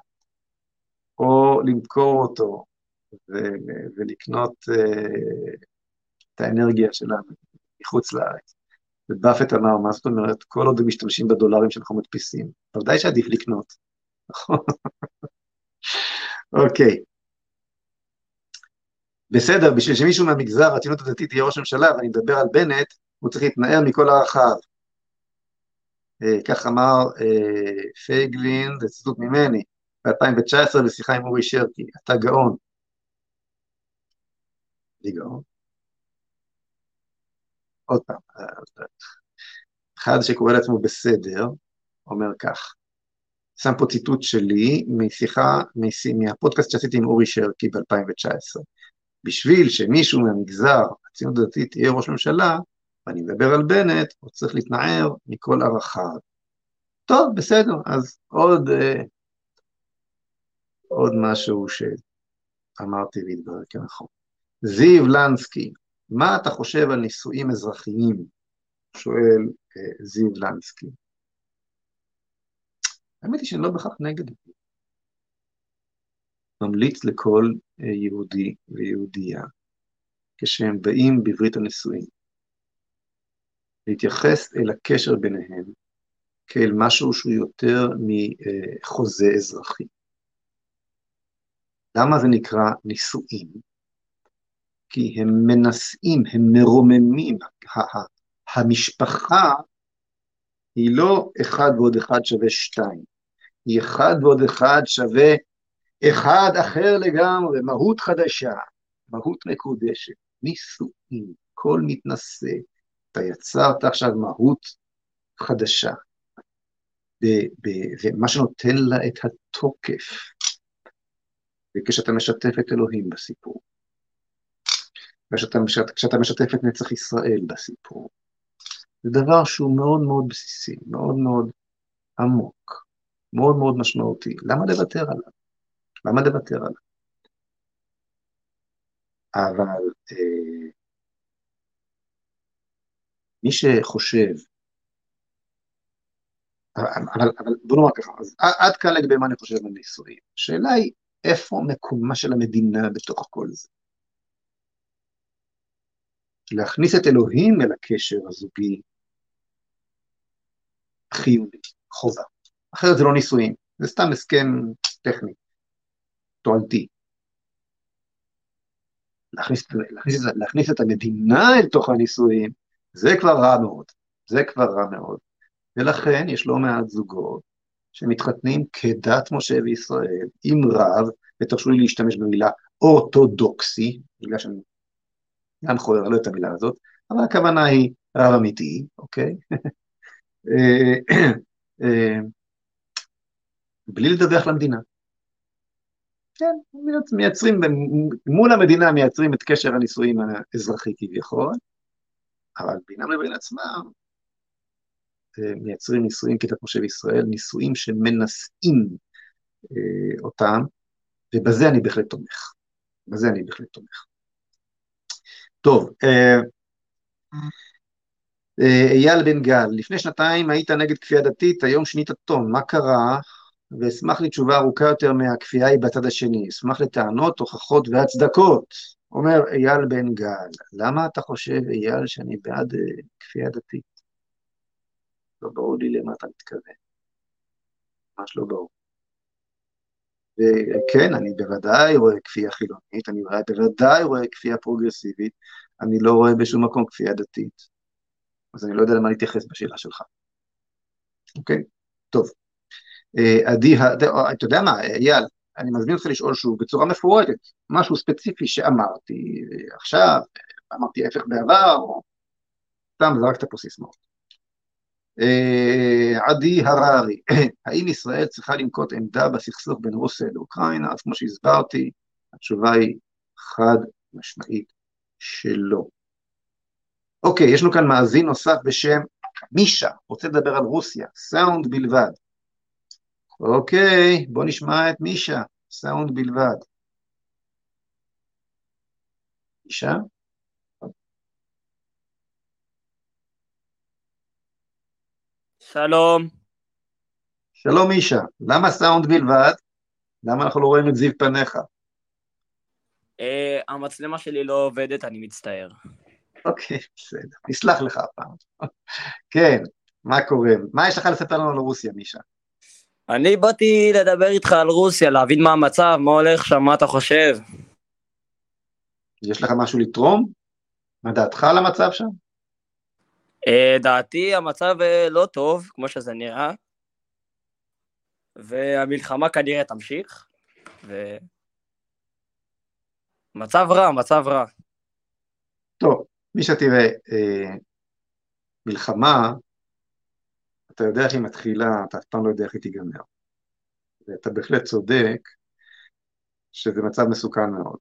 או למכור אותו ולקנות uh, את האנרגיה שלה מחוץ לארץ. ובאפט אמר, מה זאת אומרת, כל עוד הם משתמשים בדולרים שאנחנו מדפיסים, ודאי שעדיף לקנות, נכון? *laughs* אוקיי. בסדר, בשביל שמישהו מהמגזר, הציונות הדתית יהיה ראש ממשלה, ואני מדבר על בנט, הוא צריך להתנער מכל ערכיו. כך אמר אה, פייגלין, זה ציטוט ממני, ב-2019 בשיחה עם אורי שרקי, אתה גאון. אני גאון. עוד פעם, אה, אחד שקורא לעצמו בסדר, אומר כך, שם פה ציטוט שלי משיחה, מהפודקאסט שעשיתי עם אורי שרקי ב-2019. בשביל שמישהו מהמגזר הציונות הדתית יהיה ראש ממשלה, ואני מדבר על בנט, הוא צריך להתנער מכל ערכיו. טוב, בסדר, אז עוד, אה, עוד משהו שאמרתי והתברר כנכון. זיו לנסקי, מה אתה חושב על נישואים אזרחיים? שואל אה, זיו לנסקי. האמת היא שאני לא בהכרח נגד זה. ממליץ לכל אה, יהודי ויהודייה, כשהם באים בברית הנישואים, להתייחס אל הקשר ביניהם כאל משהו שהוא יותר מחוזה אזרחי. למה זה נקרא נישואים? כי הם מנשאים, הם מרוממים. המשפחה היא לא אחד ועוד אחד שווה שתיים, היא אחד ועוד אחד שווה אחד אחר לגמרי, מהות חדשה, מהות מקודשת, נישואים, כל מתנשא, אתה יצרת עכשיו מהות חדשה, ומה שנותן לה את התוקף, וכשאתה משתף את אלוהים בסיפור, וכשאתה משתף את נצח ישראל בסיפור, זה דבר שהוא מאוד מאוד בסיסי, מאוד מאוד עמוק, מאוד מאוד משמעותי. למה לוותר עליו? למה לוותר עליו? אבל אה, מי שחושב, אבל, אבל, בוא נאמר ככה, אז עד כאן לגבי מה אני חושב על נישואים. השאלה היא, איפה מקומה של המדינה בתוך כל זה? להכניס את אלוהים אל הקשר הזוגי חיוני, חובה. אחרת זה לא נישואים, זה סתם הסכם טכני, תועלתי. להכניס, להכניס, להכניס את המדינה אל תוך הנישואים, זה כבר רע מאוד, זה כבר רע מאוד. ולכן יש לא מעט זוגות שמתחתנים כדת משה וישראל, עם רב, ותרשו לי להשתמש במילה אורתודוקסי, בגלל שאני גם חורר לא את המילה הזאת, אבל הכוונה היא רב אמיתי, אוקיי? *laughs* אה, אה, בלי לדווח למדינה. כן, מייצרים, מול המדינה מייצרים את קשר הנישואים האזרחי כביכול, אבל בינם לבין עצמם אה, מייצרים נישואים כדת משה וישראל, נישואים שמנשאים אה, אותם, ובזה אני בהחלט תומך. בזה אני בהחלט תומך. טוב, אה, אה, אייל בן גל, לפני שנתיים היית נגד כפייה דתית, היום שינית טון, מה קרה? ואשמח לתשובה ארוכה יותר מהכפייה היא בצד השני, אשמח לטענות, הוכחות והצדקות. אומר אייל בן גל, למה אתה חושב, אייל, שאני בעד uh, כפייה דתית? לא ברור לי למה אתה מתכוון. ממש לא ברור. וכן, אני בוודאי רואה כפייה חילונית, אני בוודאי רואה כפייה פרוגרסיבית, אני לא רואה בשום מקום כפייה דתית. אז אני לא יודע למה להתייחס בשאלה שלך. אוקיי? טוב. אה, עדי, אתה יודע מה, אייל, אני מזמין אותך לשאול שוב בצורה מפורטת, משהו ספציפי שאמרתי עכשיו, אמרתי ההפך בעבר, או סתם זרקת פה סיסמאות. אה, עדי הררי, *clears throat* האם ישראל צריכה לנקוט עמדה בסכסוך בין רוסיה לאוקראינה? אז כמו שהסברתי, התשובה היא חד משמעית שלא. אוקיי, יש לנו כאן מאזין נוסף בשם מישה, רוצה לדבר על רוסיה, סאונד בלבד. אוקיי, בוא נשמע את מישה, סאונד בלבד. מישה? שלום. שלום מישה, למה סאונד בלבד? למה אנחנו לא רואים את זיו פניך? Uh, המצלמה שלי לא עובדת, אני מצטער. אוקיי, בסדר, נסלח לך הפעם. כן, מה קורה? מה יש לך לספר לנו על רוסיה, מישה? אני באתי לדבר איתך על רוסיה, להבין מה המצב, מה הולך שם, מה אתה חושב. יש לך משהו לתרום? מה דעתך על המצב שם? Uh, דעתי, המצב uh, לא טוב, כמו שזה נראה, והמלחמה כנראה תמשיך, ו... מצב רע, מצב רע. טוב, מי שתראה, אה, מלחמה, אתה יודע איך היא מתחילה, אתה אף פעם לא יודע איך היא תיגמר. ואתה בהחלט צודק שזה מצב מסוכן מאוד.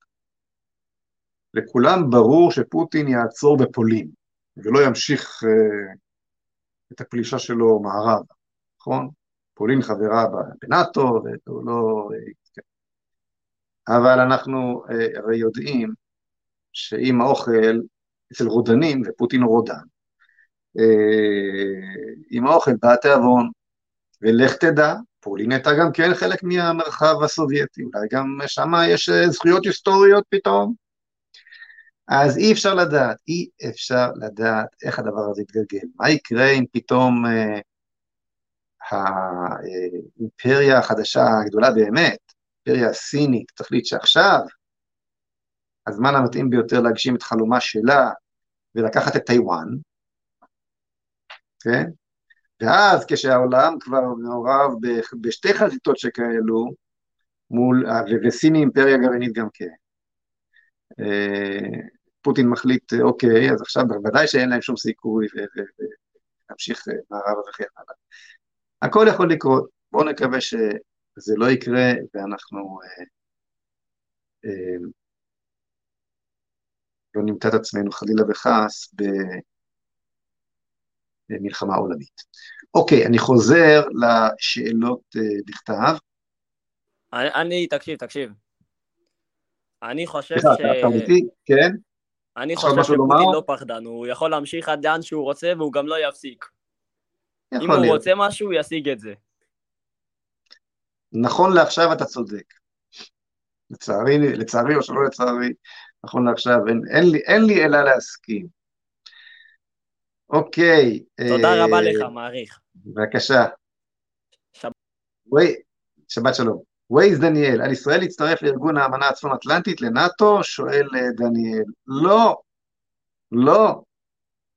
לכולם ברור שפוטין יעצור בפולין, ולא ימשיך אה, את הפלישה שלו מערב, נכון? פולין חברה בנאטו, והוא לא... כן. אבל אנחנו אה, הרי יודעים שאם האוכל אצל רודנים, ופוטין הוא רודן, עם האוכל בא התיאבון, ולך תדע, פולין הייתה גם כן חלק מהמרחב הסובייטי, אולי גם שם יש אה, זכויות היסטוריות פתאום. אז אי אפשר לדעת, אי אפשר לדעת איך הדבר הזה יתגלגל. מה יקרה אם פתאום אה, האימפריה החדשה הגדולה באמת, האימפריה הסינית, תחליט שעכשיו הזמן המתאים ביותר להגשים את חלומה שלה ולקחת את טיוואן, כן? ואז כשהעולם כבר מעורב בשתי חזיתות שכאלו, מול, וסין היא אימפריה גרעינית גם כן. אה, פוטין מחליט, אוקיי, אז עכשיו בוודאי שאין להם שום סיכוי ולהמשיך אה, מערבה וכן הלאה. הכל יכול לקרות, בואו נקווה שזה לא יקרה ואנחנו אה, אה, לא נמצא את עצמנו חלילה וחס במלחמה עולמית. אוקיי, אני חוזר לשאלות uh, בכתב. אני, תקשיב, תקשיב. אני חושב ש... אתה איתי? כן? אני חושב שפוטין לא פחדן, הוא יכול להמשיך עד לאן שהוא רוצה והוא גם לא יפסיק. אם הוא רוצה משהו, הוא ישיג את זה. נכון לעכשיו אתה צודק. לצערי, לצערי או שלא לצערי, נכון לעכשיו, אין, אין, לי, אין לי אלא להסכים. אוקיי. תודה רבה לך, מעריך. בבקשה. שבת. שלום. ווייז דניאל, על ישראל להצטרף לארגון האמנה הצפון-אטלנטית, לנאט"ו? שואל דניאל. לא, לא,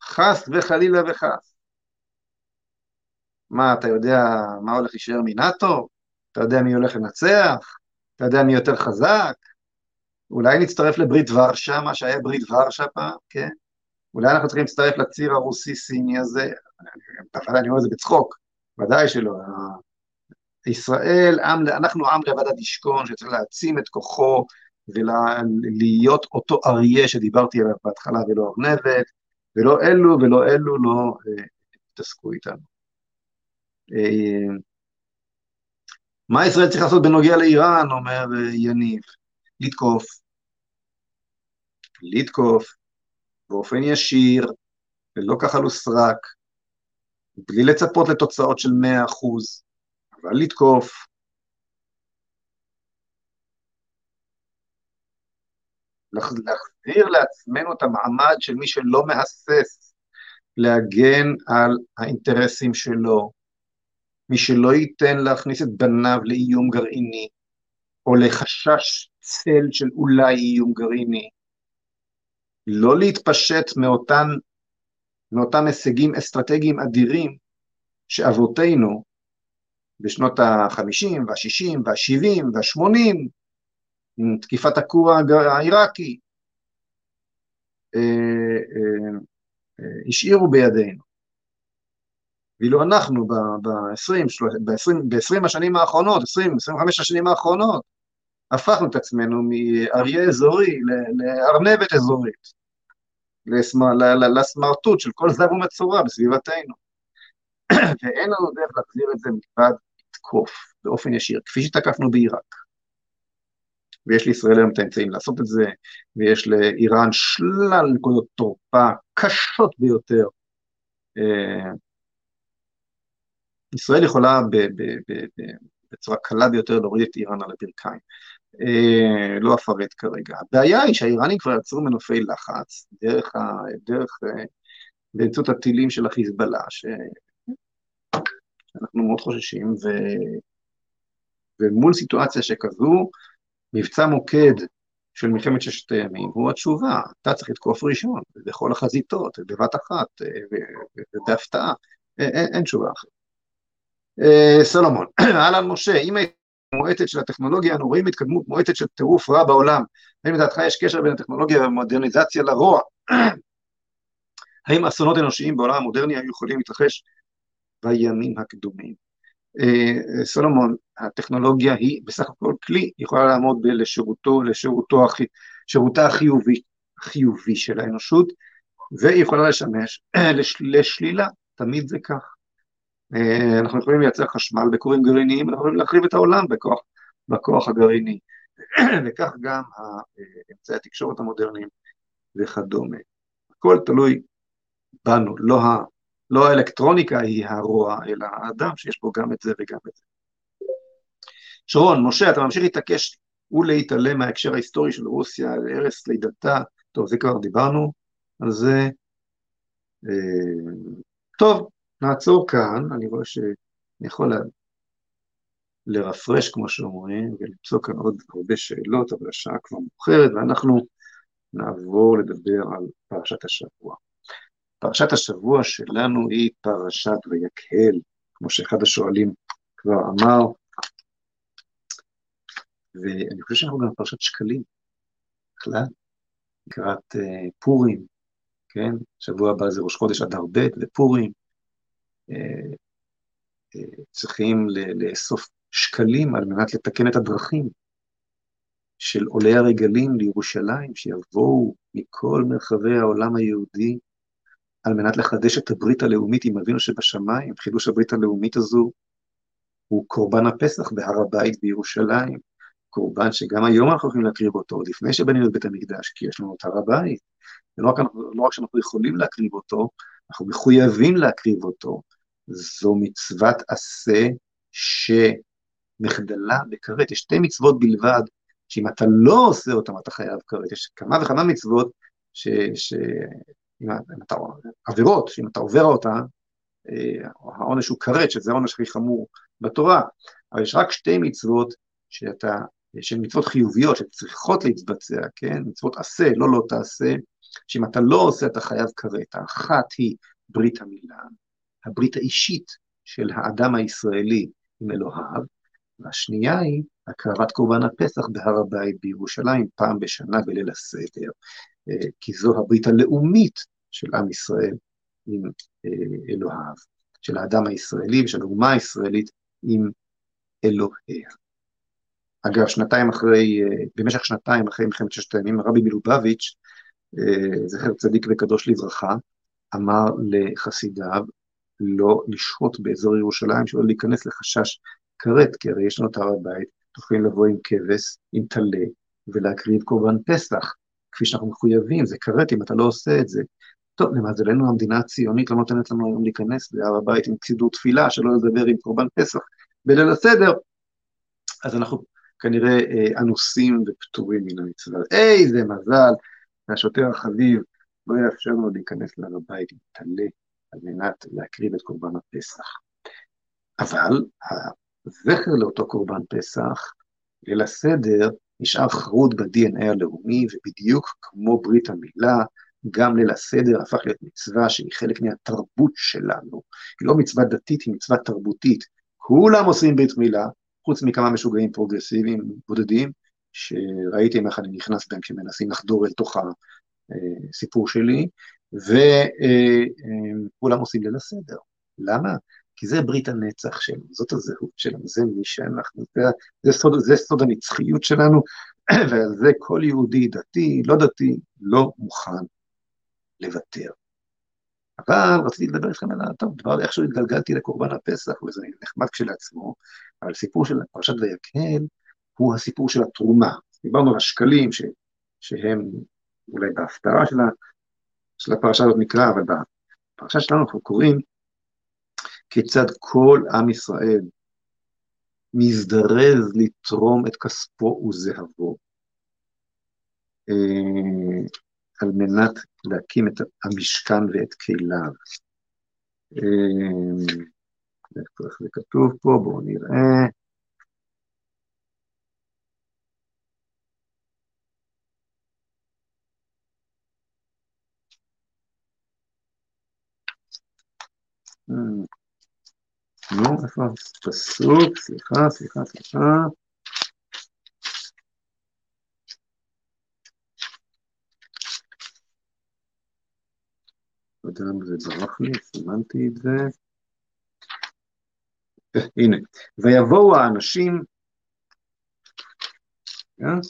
חס וחלילה וחס. מה, אתה יודע מה הולך להישאר מנאט"ו? אתה יודע מי הולך לנצח? אתה יודע מי יותר חזק? אולי נצטרף לברית ורשה, מה שהיה ברית ורשה פעם, כן? אולי אנחנו צריכים להצטרף לציר הרוסי-סיני הזה, אני אומר את זה בצחוק, ודאי שלא. ישראל, עם, אנחנו עם לבדד ישכון, שצריך להעצים את כוחו ולהיות אותו אריה שדיברתי עליו בהתחלה ולא ארנבת, ולא אלו ולא אלו לא אה, איתנו. אה, מה ישראל צריך לעשות בנוגע לאיראן, אומר אה, יניב? לתקוף. לתקוף באופן ישיר, ללא כחל וסרק, בלי לצפות לתוצאות של 100%, אבל לתקוף. להחזיר לעצמנו את המעמד של מי שלא מהסס להגן על האינטרסים שלו, מי שלא ייתן להכניס את בניו לאיום גרעיני, או לחשש צל של אולי איום גרעיני, לא להתפשט מאותן, מאותם הישגים אסטרטגיים אדירים שאבותינו בשנות ה-50 וה-60 וה-70 וה-80, עם תקיפת הכור העיראקי, אה, אה, אה, השאירו בידינו. ואילו אנחנו ב-20 השנים האחרונות, 20-25 השנים האחרונות, הפכנו את עצמנו מאריה אזורי לארנבת אזורית, לסמרטוט של כל זב ומצורע בסביבתנו. *clears throat* ואין לנו דרך להחזיר את זה מלבד לתקוף באופן ישיר, כפי שתקפנו בעיראק. ויש לישראל היום את האמצעים לעשות את זה, ויש לאיראן שלל נקודות תורפה קשות ביותר. אה, ישראל יכולה בצורה קלה ביותר להוריד את איראן על הברכיים. אה, לא אפרט כרגע. הבעיה היא שהאיראנים כבר יצרו מנופי לחץ דרך, ה, דרך אה, באמצעות הטילים של החיזבאללה, שאנחנו מאוד חוששים, ו... ומול סיטואציה שכזו, מבצע מוקד של מלחמת ששת הימים הוא התשובה, אתה צריך לתקוף ראשון, בכל החזיתות, בבת אחת, אה, ובהפתעה, אין, אין תשובה אחרת. סלומון, *clears throat* אהלן משה, אם היית מואצת של הטכנולוגיה, אנו רואים התקדמות מואצת של טירוף רע בעולם. האם לדעתך יש קשר בין הטכנולוגיה והמודרניזציה לרוע? *clears throat* האם אסונות אנושיים בעולם המודרני היו יכולים להתרחש בימים הקדומים? אה, סולומון, הטכנולוגיה היא בסך הכל כלי, יכולה לעמוד לשירותו, לשירותו, שירותה החיובי, החיובי של האנושות, והיא יכולה לשמש *clears throat* לשלילה, תמיד זה כך. אה, אנחנו יכולים לייצר חשמל בכורים גרעיניים, אנחנו יכולים להחריב את העולם בכוח, בכוח הגרעיני, *clears throat* וכך גם אמצעי התקשורת המודרניים וכדומה. הכל תלוי בנו, לא, ה, לא האלקטרוניקה היא הרוע, אלא האדם שיש בו גם את זה וגם את זה. שרון, משה, אתה ממשיך להתעקש ולהתעלם מההקשר ההיסטורי של רוסיה, להרס לידתה, טוב, זה כבר דיברנו על זה. אה, טוב, נעצור כאן, אני רואה שאני יכול לרפרש, כמו שאומרים, ולמצוא כאן עוד הרבה שאלות, אבל השעה כבר מאוחרת, ואנחנו נעבור לדבר על פרשת השבוע. פרשת השבוע שלנו היא פרשת ויקהל, כמו שאחד השואלים כבר אמר, ואני חושב שאנחנו גם בפרשת שקלים, בכלל, לקראת uh, פורים, כן? שבוע הבא זה ראש חודש אדר ב' ופורים, אה, אה, צריכים לאסוף שקלים על מנת לתקן את הדרכים של עולי הרגלים לירושלים, שיבואו מכל מרחבי העולם היהודי על מנת לחדש את הברית הלאומית עם אבינו שבשמיים. חידוש הברית הלאומית הזו הוא קורבן הפסח בהר הבית בירושלים, קורבן שגם היום אנחנו יכולים להקריב אותו, עוד לפני שבנינו את בית המקדש, כי יש לנו את הר הבית. ולא רק, לא רק שאנחנו יכולים להקריב אותו, אנחנו מחויבים להקריב אותו. זו מצוות עשה שמחדלה בכרת. יש שתי מצוות בלבד, שאם אתה לא עושה אותן אתה חייב כרת. יש כמה וכמה מצוות שאם אם אתה, עבירות, שאם אתה עובר אותה, אה, העונש הוא כרת, שזה העונש הכי חמור בתורה, אבל יש רק שתי מצוות שאתה, שהן מצוות חיוביות שצריכות להתבצע, כן? מצוות עשה, לא לא תעשה, שאם אתה לא עושה אתה חייב כרת. האחת היא ברית המילה, הברית האישית של האדם הישראלי עם אלוהיו, והשנייה היא הקרבת קורבן הפסח בהר הבית בירושלים פעם בשנה בליל הסדר, אה, כי זו הברית הלאומית של עם ישראל עם אה, אלוהיו, של האדם הישראלי ושל האומה הישראלית עם אלוהיה. אגב, שנתיים אחרי, אה, במשך שנתיים אחרי מלחמת ששת הימים, הרבי מלובביץ', זכר צדיק וקדוש לברכה, אמר לחסידיו לא לשהות באזור ירושלים, שלא להיכנס לחשש כרת, כי הרי יש לנו את הר הבית, תוכלים לבוא עם כבש, עם טלה, ולהקריב קורבן פסח, כפי שאנחנו מחויבים, זה כרת אם אתה לא עושה את זה. טוב, למזלנו המדינה הציונית לא נותנת לנו היום להיכנס להר הבית עם סידור תפילה, שלא לדבר עם קורבן פסח בליל הסדר, אז אנחנו כנראה אה, אנוסים ופטורים מן המצווה. איזה מזל, והשוטר החביב לא יאפשר לנו להיכנס להר הבית עם טלה על מנת להקריב את קורבן הפסח. אבל הזכר לאותו קורבן פסח, ליל הסדר, נשאר חרוד ב-DNA הלאומי, ובדיוק כמו ברית המילה, גם ליל הסדר הפך להיות מצווה שהיא חלק מהתרבות שלנו. היא לא מצווה דתית, היא מצווה תרבותית. כולם עושים ברית מילה, חוץ מכמה משוגעים פרוגרסיביים בודדים, שראיתם איך אני נכנס בהם כשמנסים לחדור אל תוך הסיפור שלי, וכולם עושים ליל הסדר. למה? כי זה ברית הנצח שלנו, זאת הזהות שלנו, זה מי שאנחנו, זה, זה, סוד, זה סוד הנצחיות שלנו, *clears throat* ועל זה כל יהודי דתי, לא דתי, לא מוכן לוותר. אבל רציתי לדבר איתכם על, טוב, דבר איכשהו התגלגלתי לקורבן הפסח, וזה נחמד כשלעצמו, אבל הסיפור של פרשת ויקהל הוא הסיפור של התרומה. דיברנו על השקלים, ש, שהם אולי בהפטרה של, של הפרשה הזאת נקרא, אבל בפרשה שלנו אנחנו קוראים כיצד כל עם ישראל מזדרז לתרום את כספו וזהבו. אה, על מנת להקים את המשכן ואת כליו. אה, איך זה כתוב פה? בואו נראה. נו, איפה הפסוק? סליחה, סליחה, סליחה. לא יודע למה זה ברח לי, סימנתי את זה. הנה, ויבואו האנשים, אה?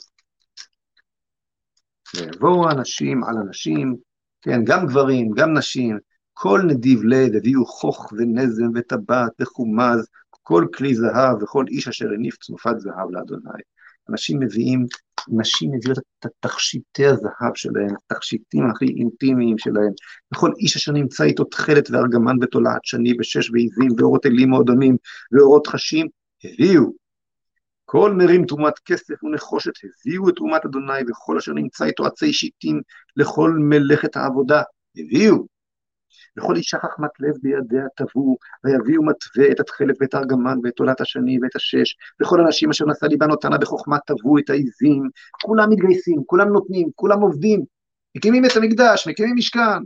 ויבואו האנשים על אנשים, כן, גם גברים, גם נשים, כל נדיב לב הביאו חוך ונזם וטבעת וחומז, כל כלי זהב וכל איש אשר הניף צנופת זהב לאדוני. אנשים מביאים, נשים מביאות את תכשיטי הזהב שלהם, התכשיטים הכי אינטימיים שלהם. וכל איש אשר נמצא איתו תכלת וארגמן ותולעת שני ושש ועיזים ואורות אלים מאודמים ואורות חשים, הביאו. כל מרים תרומת כסף ונחושת הביאו את תרומת אדוני וכל אשר נמצא איתו עצי שיטים לכל מלאכת העבודה, הביאו. וכל אישה חכמת לב בידיה תבעו, ויביאו מתווה את התכלת ואת הארגמן ואת עולת השני ואת השש, וכל הנשים אשר נשא ליבן אותנה בחוכמה תבעו את העיזים, כולם מתגייסים, כולם נותנים, כולם עובדים, מקימים את המקדש, מקימים משכן.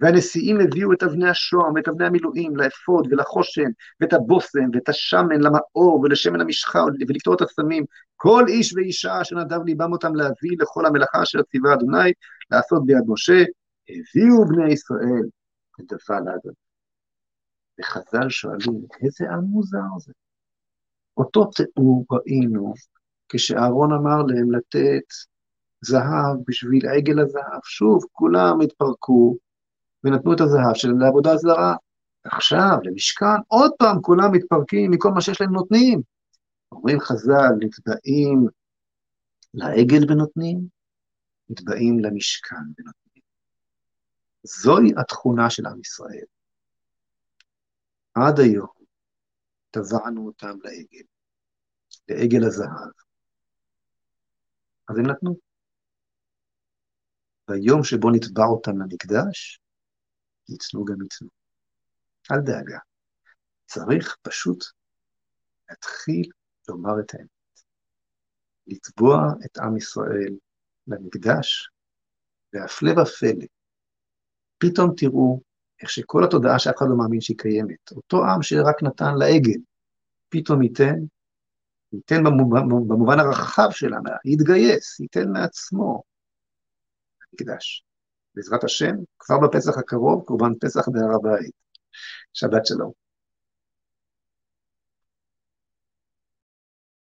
והנשיאים הביאו את אבני השוהם ואת אבני המילואים לאפוד ולחושן ואת הבושם ואת השמן למאור ולשמן המשחה ולקטור את הסמים. כל איש ואישה אשר נדב ליבם אותם להביא לכל המלאכה אשר ציווה אדוני לעשות ביד משה הביאו בני ישראל את דבר לאדוני. וחז"ל שואלים, איזה עם מוזר זה? אותו תיאור ראינו כשאהרון אמר להם לתת זהב בשביל עגל הזהב. שוב, כולם התפרקו ונתנו את הזהב שלהם לעבודה זרה. עכשיו, למשכן, עוד פעם כולם מתפרקים מכל מה שיש להם נותנים. אומרים חז"ל, נתבעים לעגל ונותנים, נתבעים למשכן ונותנים. זוהי התכונה של עם ישראל. עד היום טבענו אותם לעגל, לעגל הזהב. אז הם נתנו. ביום שבו נתבע אותם למקדש, ייתנו גם ייתנו. אל דאגה. צריך פשוט להתחיל לומר את האמת. לתבוע את עם ישראל למקדש, והפלא ופלא, פתאום תראו איך שכל התודעה שאף אחד לא מאמין שהיא קיימת, אותו עם שרק נתן לעגל, פתאום ייתן, ייתן במובן, במובן הרחב שלה, יתגייס, ייתן מעצמו מקדש. בעזרת השם, כבר בפסח הקרוב, קורבן פסח בהר הבית. שבת שלום.